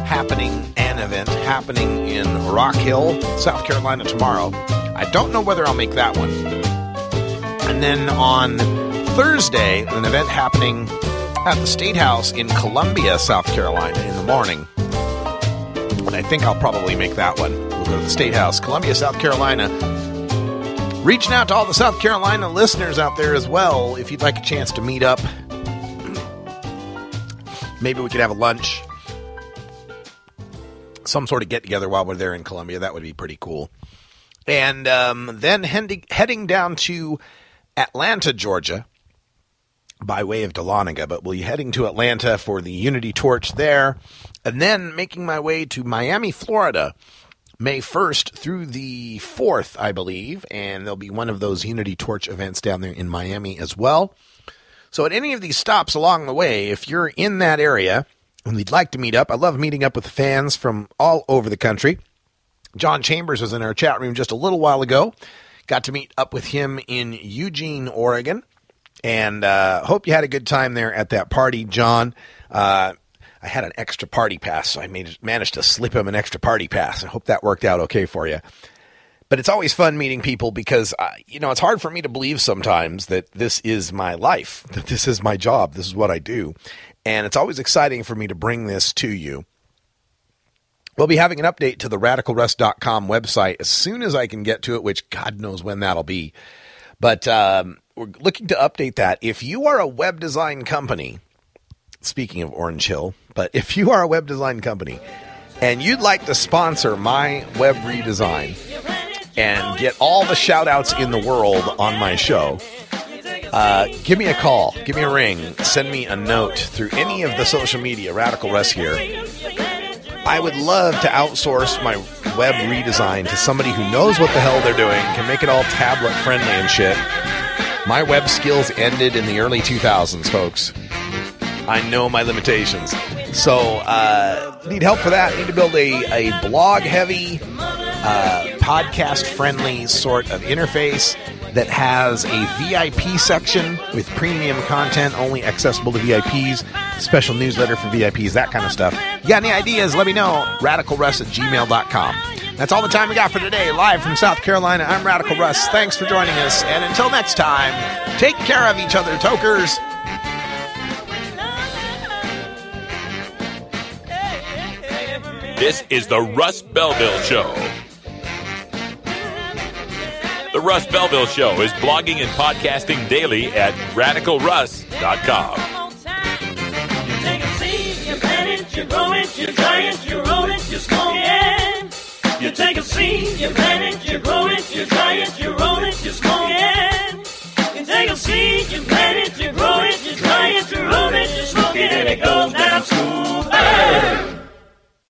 happening, an event happening in Rock Hill, South Carolina tomorrow. I don't know whether I'll make that one. And then on Thursday, an event happening at the State House in Columbia, South Carolina in the morning. And I think I'll probably make that one. We'll go to the State House, Columbia, South Carolina. Reaching out to all the South Carolina listeners out there as well. If you'd like a chance to meet up, maybe we could have a lunch, some sort of get together while we're there in Columbia. That would be pretty cool. And um, then heading, heading down to Atlanta, Georgia, by way of Dahlonega, but we'll be heading to Atlanta for the Unity Torch there, and then making my way to Miami, Florida, May 1st through the 4th, I believe, and there'll be one of those Unity Torch events down there in Miami as well. So, at any of these stops along the way, if you're in that area and you'd like to meet up, I love meeting up with fans from all over the country. John Chambers was in our chat room just a little while ago. Got to meet up with him in Eugene, Oregon, and uh, hope you had a good time there at that party, John. Uh, I had an extra party pass, so I made, managed to slip him an extra party pass. I hope that worked out okay for you. But it's always fun meeting people because, uh, you know, it's hard for me to believe sometimes that this is my life, that this is my job, this is what I do. And it's always exciting for me to bring this to you. We'll be having an update to the radicalruss.com website as soon as I can get to it, which God knows when that'll be. But um, we're looking to update that. If you are a web design company, speaking of Orange Hill, but if you are a web design company and you'd like to sponsor my web redesign and get all the shout outs in the world on my show, uh, give me a call, give me a ring, send me a note through any of the social media, Radical Russ here. I would love to outsource my web redesign to somebody who knows what the hell they're doing, can make it all tablet friendly and shit. My web skills ended in the early 2000s, folks. I know my limitations. So, uh, need help for that. Need to build a, a blog heavy, uh, podcast friendly sort of interface that has a VIP section with premium content only accessible to VIPs, special newsletter for VIPs, that kind of stuff. You got any ideas? Let me know. RadicalRuss at gmail.com. That's all the time we got for today. Live from South Carolina, I'm Radical Russ. Thanks for joining us. And until next time, take care of each other, tokers. This is the Russ Belville Show. The Russ Belville Show is blogging and podcasting daily at radicalruss.com. You take a seed, you plant it, you grow it, you you roll it, you. You take a seed, you plant it, you grow it, you you roll it, you smoke it, and it goes down smooth.